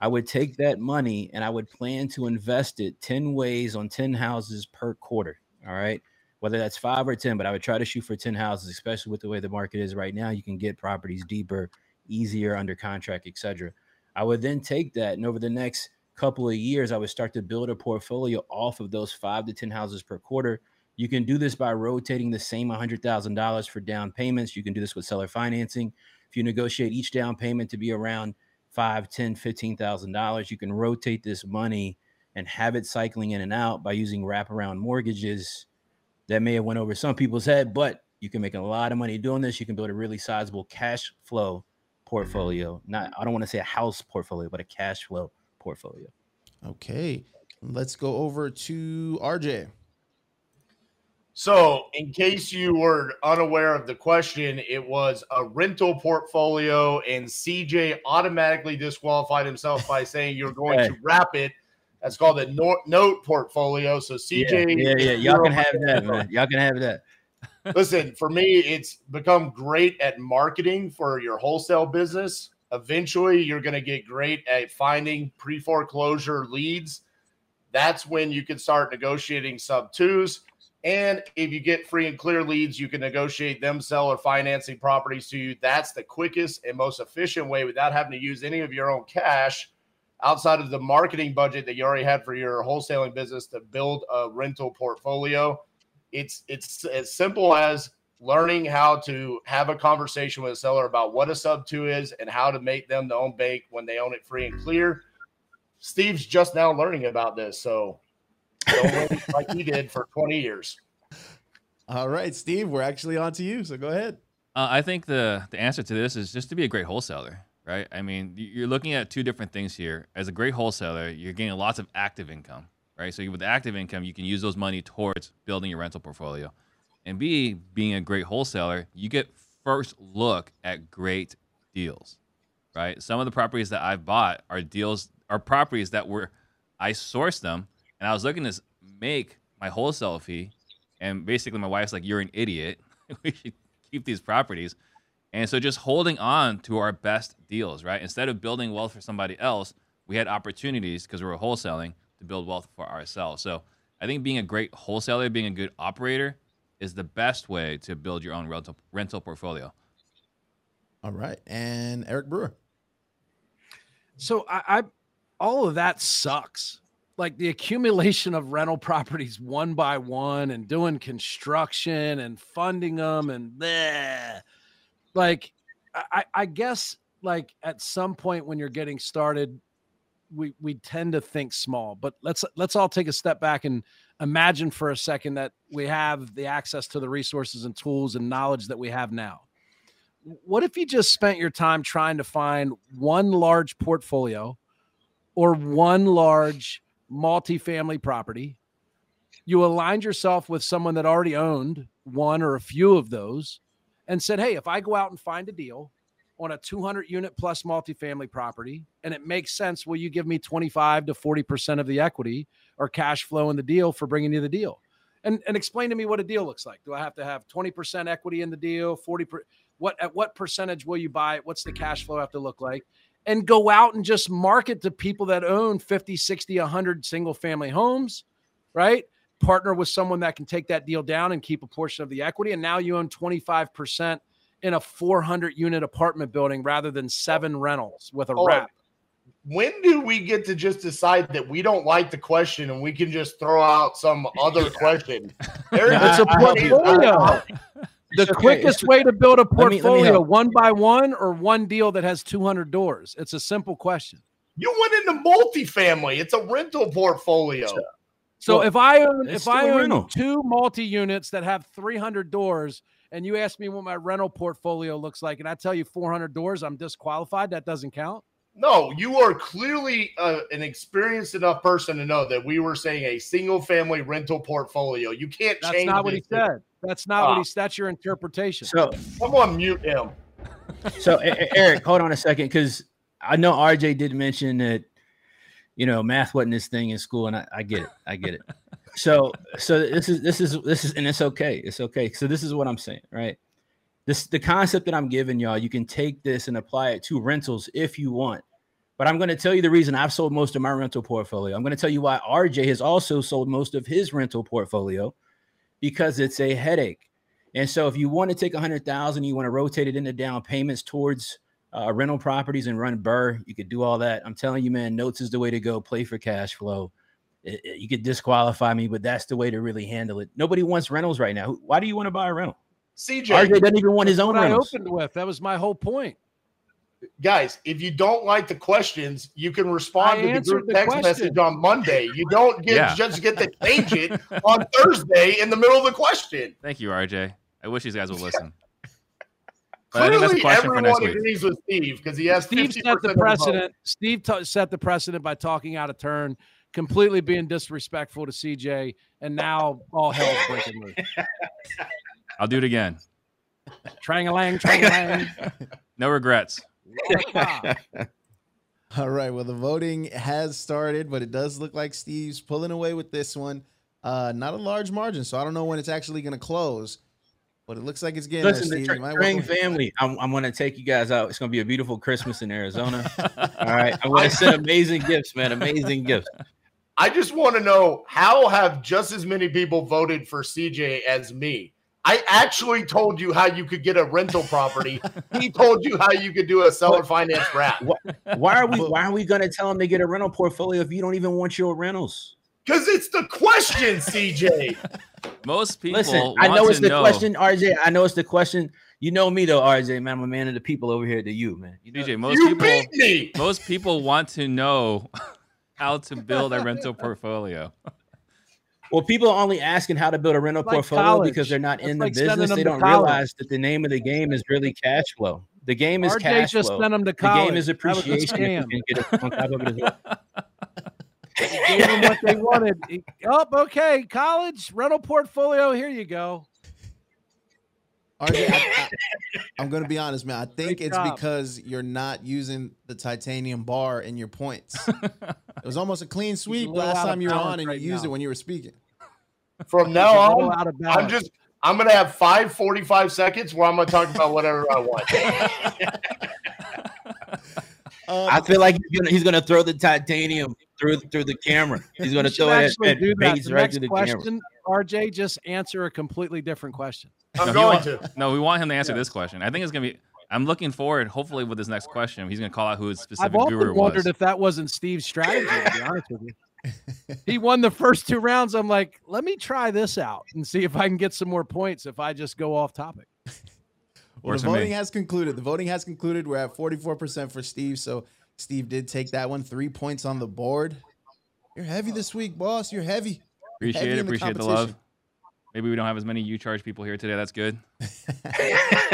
I would take that money and I would plan to invest it 10 ways on 10 houses per quarter. All right. Whether that's five or 10, but I would try to shoot for 10 houses, especially with the way the market is right now. You can get properties deeper, easier under contract, etc. I would then take that and over the next couple of years, I would start to build a portfolio off of those five to 10 houses per quarter. You can do this by rotating the same $100,000 for down payments. You can do this with seller financing. If you negotiate each down payment to be around five, ten, fifteen thousand dollars, you can rotate this money and have it cycling in and out by using wraparound mortgages. That may have went over some people's head, but you can make a lot of money doing this. You can build a really sizable cash flow portfolio. Not I don't want to say a house portfolio, but a cash flow portfolio. okay. Let's go over to RJ. So, in case you were unaware of the question, it was a rental portfolio, and CJ automatically disqualified himself by saying you're going to wrap it. That's called a note portfolio. So, CJ, yeah, yeah, yeah. Y'all can have that, man. Y'all can have that. Listen, for me, it's become great at marketing for your wholesale business. Eventually, you're going to get great at finding pre foreclosure leads. That's when you can start negotiating sub twos. And if you get free and clear leads, you can negotiate them sell or financing properties to you. That's the quickest and most efficient way without having to use any of your own cash outside of the marketing budget that you already had for your wholesaling business to build a rental portfolio it's it's as simple as learning how to have a conversation with a seller about what a sub two is and how to make them the own bank when they own it free and clear. Steve's just now learning about this, so don't like he did for 20 years. All right, Steve, we're actually on to you. So go ahead. Uh, I think the the answer to this is just to be a great wholesaler, right? I mean, you're looking at two different things here. As a great wholesaler, you're getting lots of active income, right? So with active income, you can use those money towards building your rental portfolio. And B, being a great wholesaler, you get first look at great deals, right? Some of the properties that I've bought are deals are properties that were I sourced them and I was looking to make my wholesale fee, and basically my wife's like, "You're an idiot. we should keep these properties. And so just holding on to our best deals, right? Instead of building wealth for somebody else, we had opportunities because we were wholesaling to build wealth for ourselves. So I think being a great wholesaler, being a good operator is the best way to build your own rental rental portfolio. All right. And Eric Brewer. So I, I all of that sucks. Like the accumulation of rental properties one by one and doing construction and funding them and bleh. like I, I guess like at some point when you're getting started, we we tend to think small. But let's let's all take a step back and imagine for a second that we have the access to the resources and tools and knowledge that we have now. What if you just spent your time trying to find one large portfolio or one large multifamily property? You aligned yourself with someone that already owned one or a few of those and said, Hey, if I go out and find a deal on a 200 unit plus multifamily property and it makes sense, will you give me 25 to 40% of the equity or cash flow in the deal for bringing you the deal? And, and explain to me what a deal looks like. Do I have to have 20% equity in the deal, 40 per, what at what percentage will you buy it? What's the cash flow have to look like? And go out and just market to people that own 50, 60, 100 single family homes, right? Partner with someone that can take that deal down and keep a portion of the equity. And now you own 25% in a 400 unit apartment building rather than seven rentals with a Hold on. wrap. When do we get to just decide that we don't like the question and we can just throw out some other question? Eric, Yeah, It's a I- I help you. portfolio. The okay. quickest way to build a Let me- let me portfolio, one by one or one deal that has 200 doors. It's a simple question. You went into multifamily. It's a rental portfolio. So Well, if I own if I own rental. two multi units that have 300 doors, and you ask me what my rental portfolio looks like, and I tell you 400 doors, I'm disqualified. That doesn't count. No, you are clearly uh, an experienced enough person to know that we were saying a single family rental portfolio. You can't That's change That's not what he said. That's not what Ah. he. That's your interpretation. So Someone mute him. so Eric, hold on a second, because I know RJ did mention that you know math wasn't his thing in school, and I, I get it, I get it. So so this is this is this is and it's okay, it's okay. So this is what I'm saying, right? This the concept that I'm giving y'all. You can take this and apply it to rentals if you want. But I'm going to tell you the reason I've sold most of my rental portfolio. I'm going to tell you why RJ has also sold most of his rental portfolio because it's a headache. And so if you want to take a hundred thousand, you want to rotate it into down payments towards uh, rental properties and run BRRRR, you could do all that. I'm telling you, man, notes is the way to go. Play for cash flow. It- it- you could disqualify me, but that's the way to really handle it. Nobody wants rentals right now. Why do you want to buy a rental? CJ, RJ doesn't even want his own what I opened with. That was my whole point. guys, if you don't like the questions, you can respond I to the group the text question. message on Monday. You don't get Yeah. just get to change it on Thursday in the middle of the question. Thank you, RJ. I wish these guys would listen. But I think that's a Clearly, question for everyone next week. agrees with Steve because he has Steve 50% set of the the precedent. Steve t- set the precedent by talking out of turn, completely being disrespectful to CJ, and now all hell's breaking loose. I'll do it again. Trangalang, trangalang. No regrets. All right. Well, the voting has started, but it does look like Steve's pulling away with this one. Uh, not a large margin, so I don't know when it's actually going to close, but it looks like it's getting Listen, there, Steve. You might Trang family, I'm, I'm going to take you guys out. It's going to be a beautiful Christmas in Arizona. All right. I'm going to send amazing gifts, man. Amazing gifts. I just want to know how have just as many people voted for CJ as me? I actually told you how you could get a rental property. he told you how you could do a seller finance wrap. Why are we why are we going to tell them to get a rental portfolio if you don't even want your rentals? Because it's the question, CJ. Most people Listen, I know it's the know- question, RJ. I know it's the question. You know me though, RJ, man. I'm a man of the people over here to you, man. You know, DJ, most you people beat me. most people want to know how to build a rental portfolio. well, people are only asking how to build a rental Like portfolio college. because they're not That's in the like sending business. They don't college. realize that the name of the game is really cash flow. The game is RJ cash just flow. sent them to college. The game is That was a appreciation. if you can get it on top of it as well. Gave them what they wanted. He- Oh, okay. College rental portfolio. Here you go. RJ, I, am going to be honest, man. I think Great it's job. because you're not using the titanium bar in your points. it was almost a clean sweep little last time you were on and right you used now. it when you were speaking. From now on, out of I'm just I'm gonna have five 45 seconds where I'm gonna talk about whatever I want. Uh, I feel like he's gonna he's gonna throw the titanium through through the camera. He's gonna You should throw it actually at, do at that. The right next through the camera. question, RJ, just answer a completely different question. I'm No, going wa- to. No, we want him to answer this question. I think it's gonna be. I'm looking forward. Hopefully, with this next question, he's gonna call out who his specific viewer was. I've often guru wondered was. if that wasn't Steve's strategy. To be honest with you, he won the first two rounds. I'm like, let me try this out and see if I can get some more points if I just go off topic. Well, Works the for me. voting has concluded. The voting has concluded. We're at 44% for Steve. So Steve did take that one. Three points on the board. You're heavy this week, boss. You're heavy. Appreciate heavy it. in the Appreciate the, competition. love. Maybe we don't have as many you charge people here today. That's good.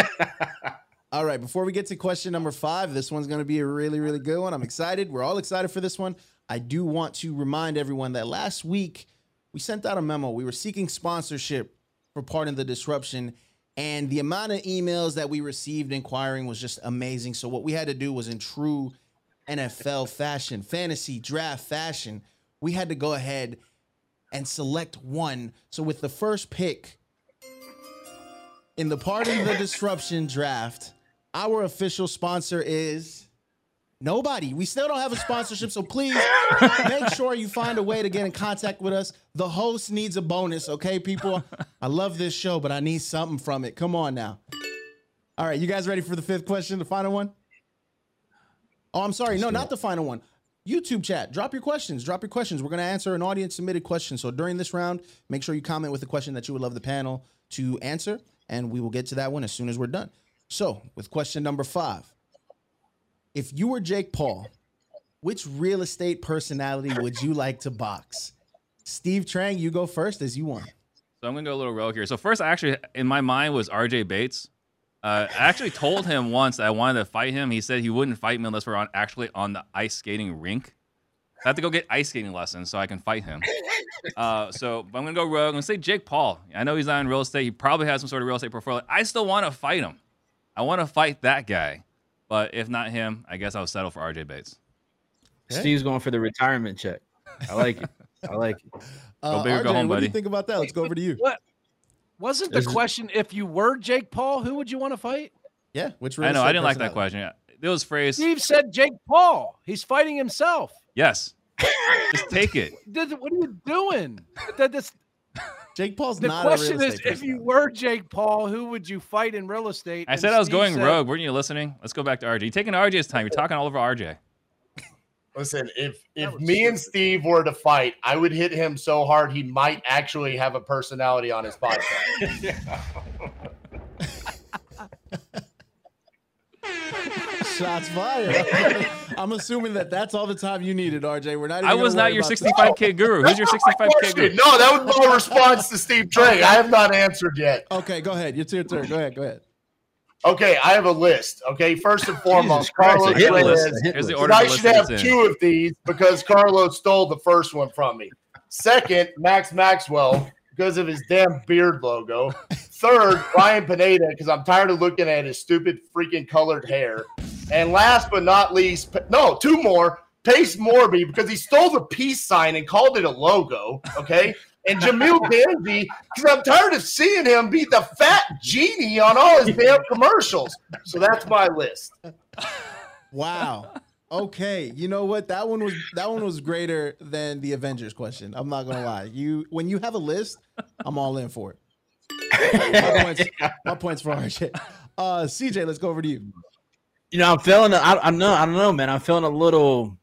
All right. Before we get to question number five, this one's going to be a really, really good one. I'm excited. We're all excited for this one. I do want to remind everyone that last week we sent out a memo. We were seeking sponsorship for Pardon the Disruption. And the amount of emails that we received inquiring was just amazing. So, what we had to do was in true NFL fashion, fantasy draft fashion, we had to go ahead and select one. So, with the first pick in the part Pardon the Disruption draft, our official sponsor is nobody. We still don't have a sponsorship, so please make sure you find a way to get in contact with us. The host needs a bonus, okay, people? I love this show, but I need something from it. Come on now. All right, you guys ready for the fifth question, the final one? Oh, I'm sorry. No, not the final one. YouTube chat, drop your questions. Drop your questions. We're going to answer an audience submitted question. So during this round, make sure you comment with a question that you would love the panel to answer, and we will get to that one as soon as we're done. So, with question number five If you were Jake Paul, which real estate personality would you like to box? Steve Trang, you go first as you want. So I'm gonna go a little rogue here. So first, I actually in my mind was R.J. Bates. Uh, I actually told him once that I wanted to fight him. He said he wouldn't fight me unless we're on actually on the ice skating rink. I have to go get ice skating lessons so I can fight him. Uh, so but I'm gonna go rogue. I'm gonna say Jake Paul. I know he's not in real estate. He probably has some sort of real estate portfolio. I still want to fight him. I want to fight that guy. But if not him, I guess I'll settle for R.J. Bates. Steve's going for the retirement check. I like it. I like it. Uh, big or go RJ, home, what do you think about that? Let's go over to you. What wasn't the Is question if you were Jake Paul, who would you want to fight? Yeah, which I know I didn't like that question. Yeah. It was phrased. Steve said Jake Paul. He's fighting himself. Yes. Just take it. Did- What are you doing? That this, Jake Paul's the not a real question is, estate if you were Jake Paul, who would you fight in real estate? I And said I was Steve going said- rogue. Weren't you listening? Let's go back to RJ. You're taking RJ's time. You're talking all over RJ. Listen, if if was me and Steve were to fight, I would hit him so hard he might actually have a personality on his podcast. Shots fired. I'm assuming that that's all the time you needed, RJ. We're not. Even I was not your 65k guru. Who's your 65k guru? no, that was my response to Steve Trey. I have not answered yet. Okay, go ahead. It's your turn. Go ahead. Go ahead. Okay, I have a list. Okay, first and foremost, Christ, Carlos a hit Reyes. list, a Here's the order I should have it's in. two of these because Carlos stole the first one from me. Second, Max Maxwell because of his damn beard logo. Third, Ryan Pineda because I'm tired of looking at his stupid freaking colored hair. And last but not least, no, two more. Pace Morby because he stole the peace sign and called it a logo. Okay. And Jamil Damji because I'm tired of seeing him be the fat genie on all his damn commercials. So that's my list. Wow. Okay. You know what? That one was that one was greater than the Avengers question. I'm not gonna lie. You when you have a list, I'm all in for it. My points, my points for RJ. Uh, CJ, let's go over to you. you know, I'm feeling. I, I know. I don't know, man. I'm feeling a little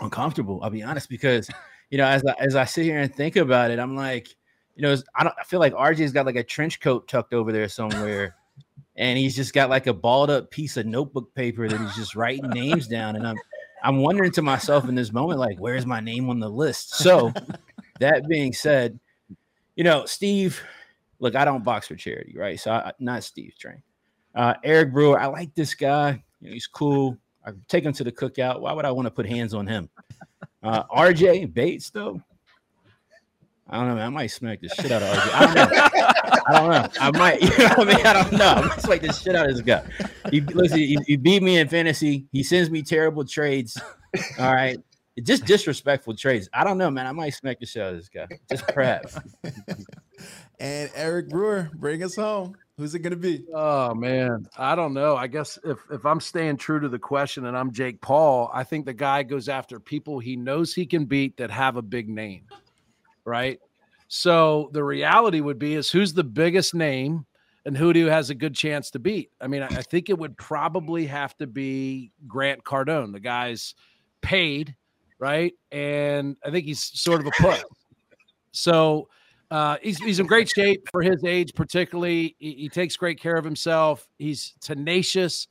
uncomfortable. I'll be honest because, you know, as I, as I sit here and think about it, I'm like, you know, I don't. I feel like RJ's got like a trench coat tucked over there somewhere, and he's just got like a balled up piece of notebook paper that he's just writing names down, and I'm I'm wondering to myself in this moment, like, where's my name on the list? So, that being said, you know, Steve, look, I don't box for charity, right? So, I, not Steve Trang. Uh, Eric Brewer, I like this guy. You know, he's cool. I take him to the cookout. Why would I want to put hands on him? Uh, RJ Bates, though. I don't know, man. I might smack the shit out of RJ. I don't know. I don't know. I might, you know what I mean? I don't know. I might smack the shit out of this guy. He listen, he, he beat me in fantasy. He sends me terrible trades. All right. Just disrespectful trades. I don't know, man. I might smack the shit out of this guy. Just perhaps. And Eric Brewer, bring us home. Who's it going to be? Oh man, I don't know. I guess if if I'm staying true to the question and I'm Jake Paul, I think the guy goes after people he knows he can beat that have a big name, right? So the reality would be is who's the biggest name and who do has a good chance to beat? I mean, I, I think it would probably have to be Grant Cardone. The guy's paid, right? And I think he's sort of a put. So uh, he's he's in great shape for his age, particularly. He, he, takes great care of himself. He's tenacious.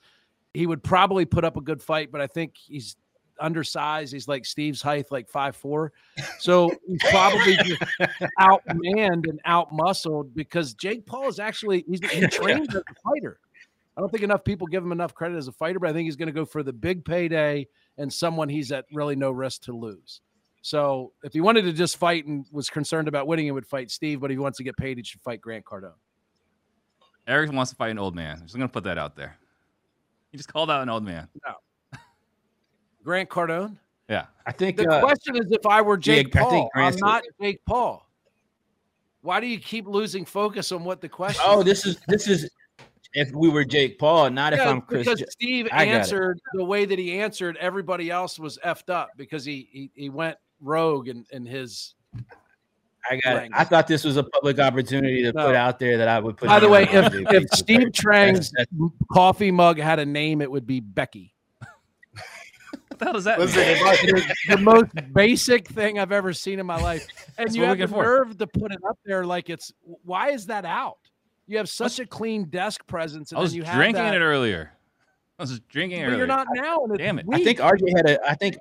He would probably put up a good fight, but I think he's undersized. He's like Steve's height, like five four. So he's probably outmanned and outmuscled because Jake Paul is actually he's he trained as a fighter. I don't think enough people give him enough credit as a fighter, but I think he's going to go for the big payday and someone he's at really no risk to lose. So if he wanted to just fight and was concerned about winning, he would fight Steve. But if he wants to get paid, he should fight Grant Cardone. Eric wants to fight an old man. I'm just going to put that out there. He just called out an old man. No. Grant Cardone? Yeah. I think the uh, question is if I were Jake yeah, Paul, I'm not Jake Paul. Why do you keep losing focus on what the question Oh, this is this is if we were Jake Paul, not yeah, if I'm Chris. Because Steve I answered the way that he answered, everybody else was effed up because he he, he went rogue in, in his I got it. I thought this was a public opportunity to no. put out there that I would put. By the way, if, if Steve Trang's coffee mug had a name, it would be Becky. what the hell does that Listen, the most basic thing I've ever seen in my life. And That's you have the nerve to put it up there like it's why is that out? You have such a clean desk presence. And I was you drinking that, it earlier. I was drinking it but earlier. You're not now. Damn it! I think RJ had a. I think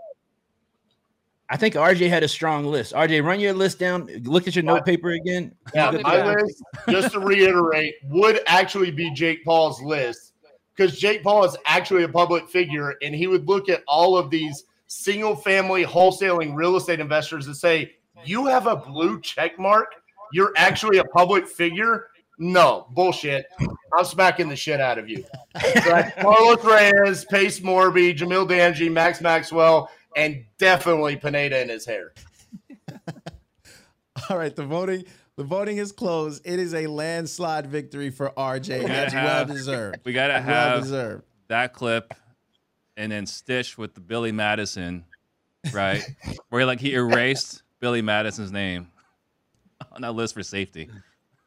I think RJ had a strong list. RJ, run your list down. Look at your uh, note paper again. Yeah, my list, just to reiterate, would actually be Jake Paul's list because Jake Paul is actually a public figure, and he would look at all of these single-family wholesaling real estate investors and say, "You have a blue check mark. You're actually a public figure." No bullshit. I'm smacking the shit out of you. So Carlos Reyes, Pace Morby, Jamil Damji, Max Maxwell, and definitely Pineda in his hair. All right, the voting the voting is closed. It is a landslide victory for RJ. That's well deserved. We gotta have well deserved. that clip, and then Stitch with the Billy Madison, right? Where like he erased Billy Madison's name on that list for safety.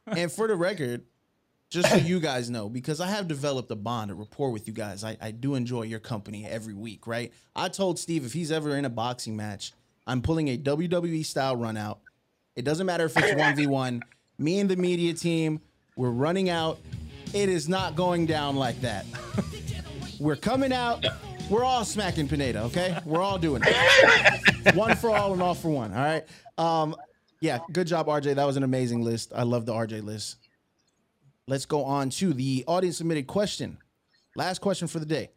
And for the record, just so you guys know, because I have developed a bond, a rapport with you guys. I, I do enjoy your company every week, right? I told Steve if he's ever in a boxing match, I'm pulling a WWE style run out. It doesn't matter if it's 1v1. Me and the media team, we're running out. It is not going down like that. we're coming out. We're all smacking Pineda, okay? We're all doing it. one for all and all for one, all right? Um, yeah, good job, RJ. That was an amazing list. I love the RJ list. Let's go on to the audience submitted question. Last question for the day.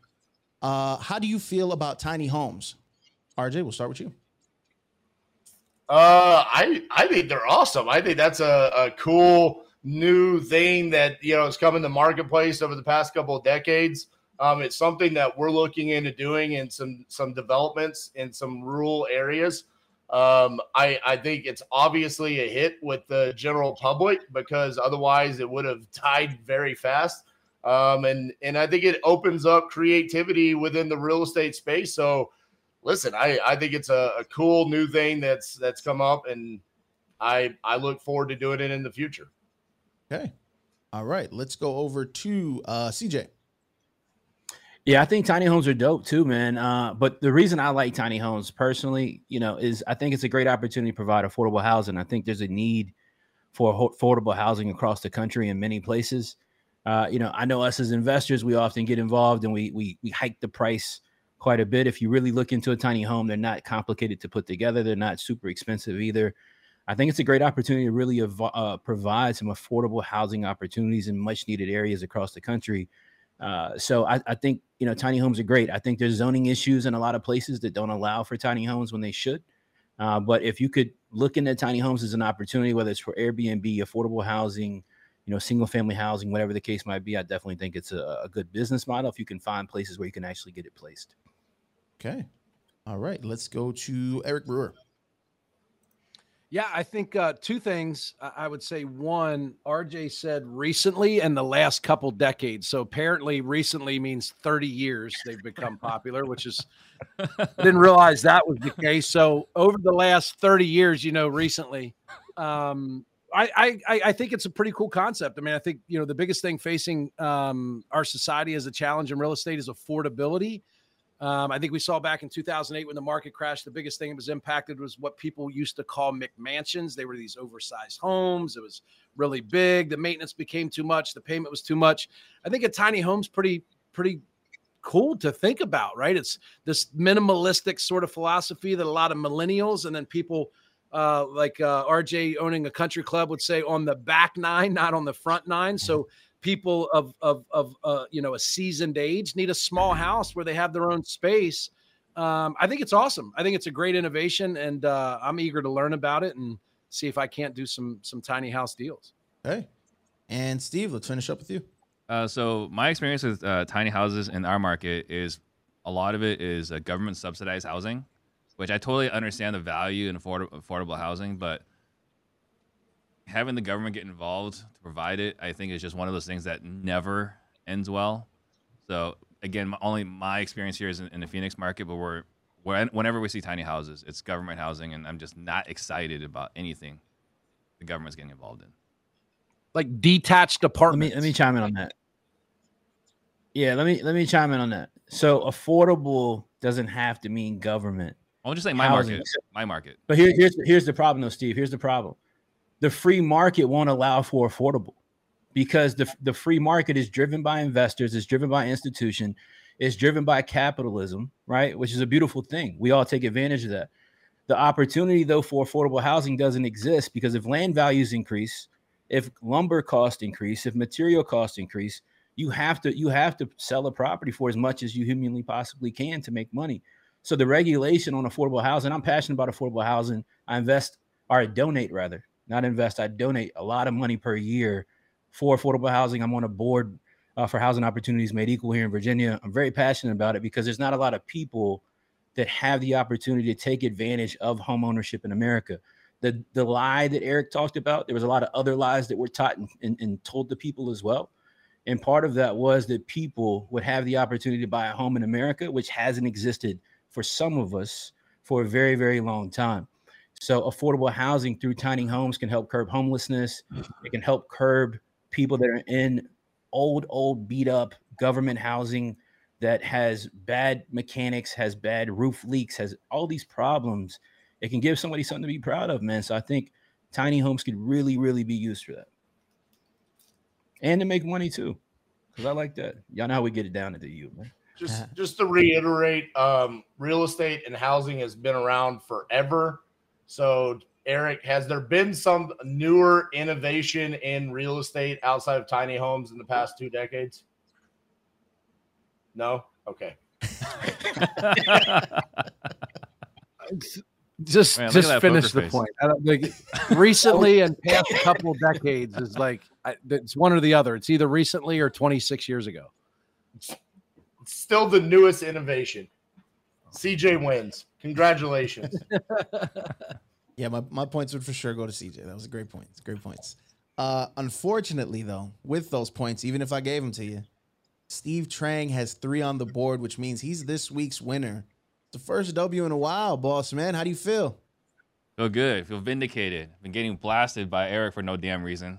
Uh, how do you feel about tiny homes? RJ, we'll start with you. Uh, I I think they're awesome. I think that's a, a cool new thing that you know has come in the marketplace over the past couple of decades. Um, it's something that we're looking into doing in some some developments in some rural areas. Um, I, I think it's obviously a hit with the general public because otherwise it would have died very fast. Um, and and I think it opens up creativity within the real estate space. So, listen, I, I think it's a, a cool new thing that's that's come up, and I I look forward to doing it in the future. Okay, all right, let's go over to uh, CJ. Yeah, I think tiny homes are dope too, man. Uh, but the reason I like tiny homes personally, you know, is I think it's a great opportunity to provide affordable housing. I think there's a need for affordable housing across the country in many places. Uh, you know, I know us as investors, we often get involved and we we we hike the price quite a bit. If you really look into a tiny home, they're not complicated to put together. They're not super expensive either. I think it's a great opportunity to really uh, provide some affordable housing opportunities in much needed areas across the country uh, so I, I, think you know tiny homes are great. I think there's zoning issues in a lot of places that don't allow for tiny homes when they should. Uh, but if you could look into tiny homes as an opportunity, whether it's for Airbnb, affordable housing, you know, single family housing, whatever the case might be, I definitely think it's a, a good business model if you can find places where you can actually get it placed. Okay. All right. Let's go to Eric Brewer. Yeah, I think uh, two things. I would say one, RJ said recently and the last couple decades. So apparently, recently means 30 years they've become popular, which is, I didn't realize that was the case. So over the last 30 years, you know, recently, um, I, I, I I think it's a pretty cool concept. I mean, I think, you know, the biggest thing facing um, our society as a challenge in real estate is affordability. Um, I think we saw back in 2008 when the market crashed, the biggest thing that was impacted was what people used to call McMansions. They were these oversized homes. It was really big. The maintenance became too much. The payment was too much. I think a tiny home's pretty, pretty cool to think about, right? It's this minimalistic sort of philosophy that a lot of millennials and then people uh, like uh, RJ owning a country club would say on the back nine, not on the front nine. So people of of of uh, you know a seasoned age need a small house where they have their own space. Um, I think it's awesome. I think it's a great innovation, and uh, I'm eager to learn about it and see if I can't do some some tiny house deals. Hey, and Steve, let's finish up with you. Uh, so my experience with uh, tiny houses in our market is a lot of it is uh, government subsidized housing, which I totally understand the value in afford- affordable housing, but having the government get involved to provide it, I think is just one of those things that never ends well. So again, my, only my experience here is in, in the Phoenix market, but we're, when, whenever we see tiny houses, it's government housing, and I'm just not excited about anything the government's getting involved in. Like detached apartment Let me let me chime in on that. Yeah, let me let me chime in on that. So affordable doesn't have to mean government. I'll just say my Housing. market, my market. But here, here's here's the problem, though, Steve. Here's the problem: the free market won't allow for affordable because the the free market is driven by investors, it's driven by institution, it's driven by capitalism, right? Which is a beautiful thing. We all take advantage of that. The opportunity, though, for affordable housing doesn't exist because if land values increase, if lumber costs increase, if material costs increase, you have to you have to sell a property for as much as you humanly possibly can to make money. So the regulation on affordable housing, I'm passionate about affordable housing. I invest or I donate rather, not invest. I donate a lot of money per year for affordable housing. I'm on a board uh, for housing opportunities made equal here in Virginia. I'm very passionate about it because there's not a lot of people that have the opportunity to take advantage of home ownership in America. The the lie that Eric talked about, there was a lot of other lies that were taught and, and, and told to people as well. And part of that was that people would have the opportunity to buy a home in America, which hasn't existed for some of us for a very, very long time. So, affordable housing through tiny homes can help curb homelessness. It can help curb people that are in old, old, beat up government housing that has bad mechanics, has bad roof leaks, has all these problems. It can give somebody something to be proud of, man. So, I think tiny homes could really, really be used for that and to make money too. Because I like that. Y'all know how we get it down at the U, man. Just just to reiterate, um, real estate and housing has been around forever. So, Eric, has there been some newer innovation in real estate outside of tiny homes in the past two decades? No. Okay. just Man, just finish the face. point. I don't think recently and past couple decades is like I, it's one or the other. It's either recently or 26 years ago. It's still the newest innovation. CJ wins. Congratulations. Yeah, my, my points would for sure go to CJ. That was a great point. It's great points. Uh, unfortunately, though, with those points, even if I gave them to you, Steve Trang has three on the board, which means he's this week's winner. It's the first W in a while, boss man. How do you feel? Feel good. Feel vindicated. Been getting blasted by Eric for no damn reason.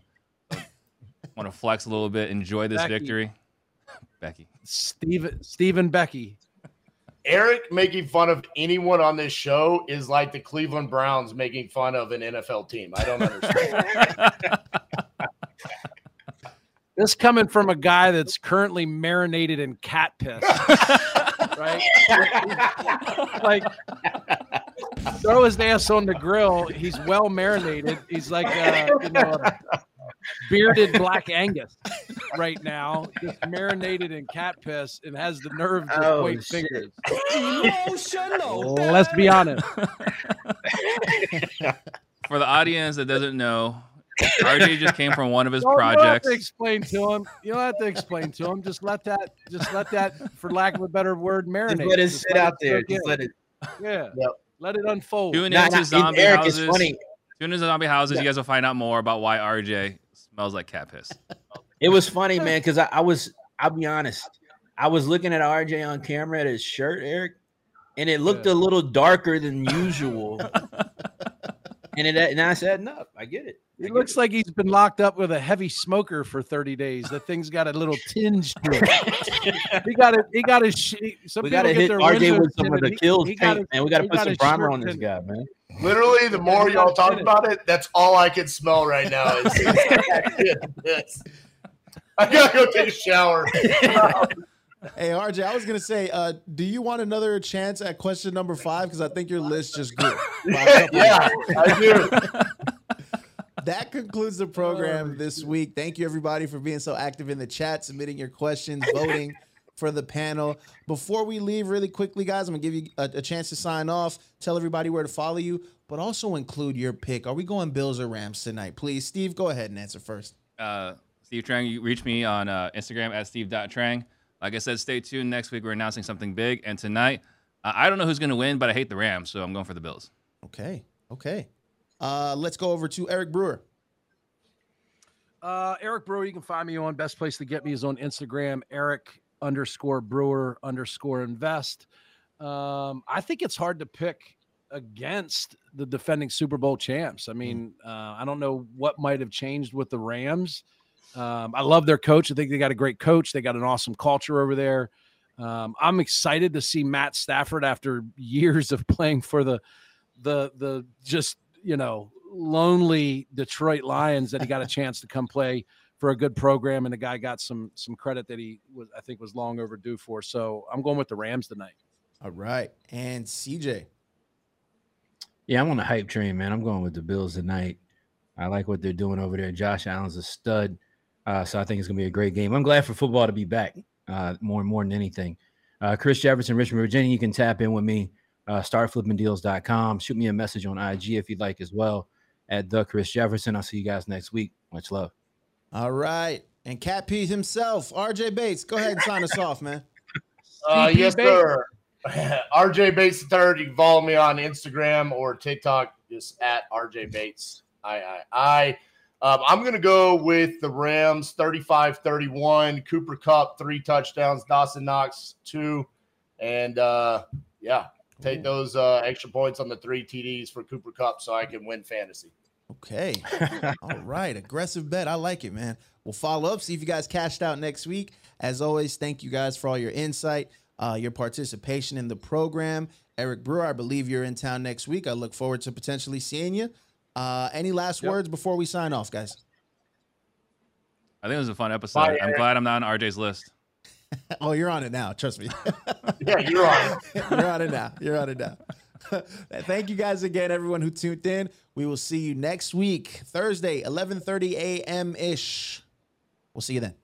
Want to flex a little bit. Enjoy this Becky. victory. Becky. Steve Stephen Becky. Eric making fun of anyone on this show is like the Cleveland Browns making fun of an NFL team. I don't understand. This coming from a guy that's currently marinated in cat piss, right? like throw his ass on the grill. He's well marinated. He's like uh, you know, a bearded black Angus right now, just marinated in cat piss and has the nerve to Oh, point shit. fingers. Let's be honest. For the audience that doesn't know, RJ just came from one of his Don't- You have projects. to explain to him. You don't have to explain to him. Just let that. Just let that, for lack of a better word, marinate. Just let it Just sit out there. Just in. let it. Yeah. Yep. Let it unfold. Tune Nah, into nah, zombie Eric, houses. it's funny. Tune into Zombie Houses. You guys will find out more about why RJ smells like cat piss. It was funny, man, because I, I was, I'll be honest, I was looking at RJ on camera at his shirt, Eric, and it looked Yeah. a little darker than usual. and it, and I said, no, I get it. I It get looks like he's been locked up with a heavy smoker for 30 days. The thing's got a little tinge to it. he got it. He got his. sh- Some we got to get hit RJ with some of the kills he got paint, his- man. We got to put got some primer on this tinted. guy, man. Literally, the more you y'all talk about it, that's all I can smell right now. Is this. I gotta go take a shower. Hey RJ, I was gonna say, uh, do you want another chance at question number five? Because I think your list just grew. by yeah, I do. That concludes the program this week. Thank you everybody for being so active in the chat, submitting your questions, voting for the panel. Before we leave, really quickly, guys, I'm gonna give you a, a chance to sign off. Tell everybody where to follow you, but also include your pick. Are we going Bills or Rams tonight? Please, Steve, go ahead and answer first. uh, Steve Trang. You reach me on uh, Instagram at steve.trang. Like I said, stay tuned. Next week, we're announcing something big. And tonight, uh, I don't know who's going to win, but I hate the Rams, so I'm going for the Bills. Okay, okay. Uh, let's go over to Eric Brewer. Uh, Eric Brewer, you can find me on best place to get me is on Instagram, Eric underscore Brewer underscore invest. Um, I think it's hard to pick against the defending Super Bowl champs. I mean, uh, I don't know what might have changed with the Rams. Um, I love their coach. I think they got a great coach. They got an awesome culture over there. Um, I'm excited to see Matt Stafford after years of playing for the the the just you know lonely Detroit Lions that he got a chance to come play for a good program and the guy got some some credit that he was I think was long overdue for. So I'm going with the Rams tonight. All right, and CJ. Yeah, I'm on the hype train, man. I'm going with the Bills tonight. I like what they're doing over there. Josh Allen's a stud. Uh, so I think it's going to be a great game. I'm glad for football to be back uh, more and more than anything. Uh, Chris Jefferson, Richmond, Virginia, you can tap in with me. Uh, startflippingdeals.com. Shoot me a message on IG if you'd like as well at the Chris Jefferson. I'll see you guys next week. Much love. All right, and Cat Pete himself, RJ Bates. Go ahead and sign us off, man. Uh, yes, Bates. sir. RJ Bates the third. You can follow me on Instagram or TikTok, just at RJ Bates. I I I. Um, I'm gonna go with the Rams 35-31. Cooper Kupp three touchdowns. Dawson Knox two, and uh, yeah, take those uh, extra points on the three TDs for Cooper Kupp so I can win fantasy. Okay. All right. Aggressive bet. I like it, man. We'll follow up, see if you guys cashed out next week. As always, thank you guys for all your insight, uh, your participation in the program. Eric Brewer, I believe you're in town next week. I look forward to potentially seeing you. Uh, any last Yep. words before we sign off, guys? I think it was a fun episode. Bye, I'm glad I'm not on RJ's list. Oh, you're on it now. Trust me. Yeah, you're on. you're on it now. You're on it now. Thank you guys again, everyone who tuned in. We will see you next week, Thursday, 11:30 a.m. ish. We'll see you then.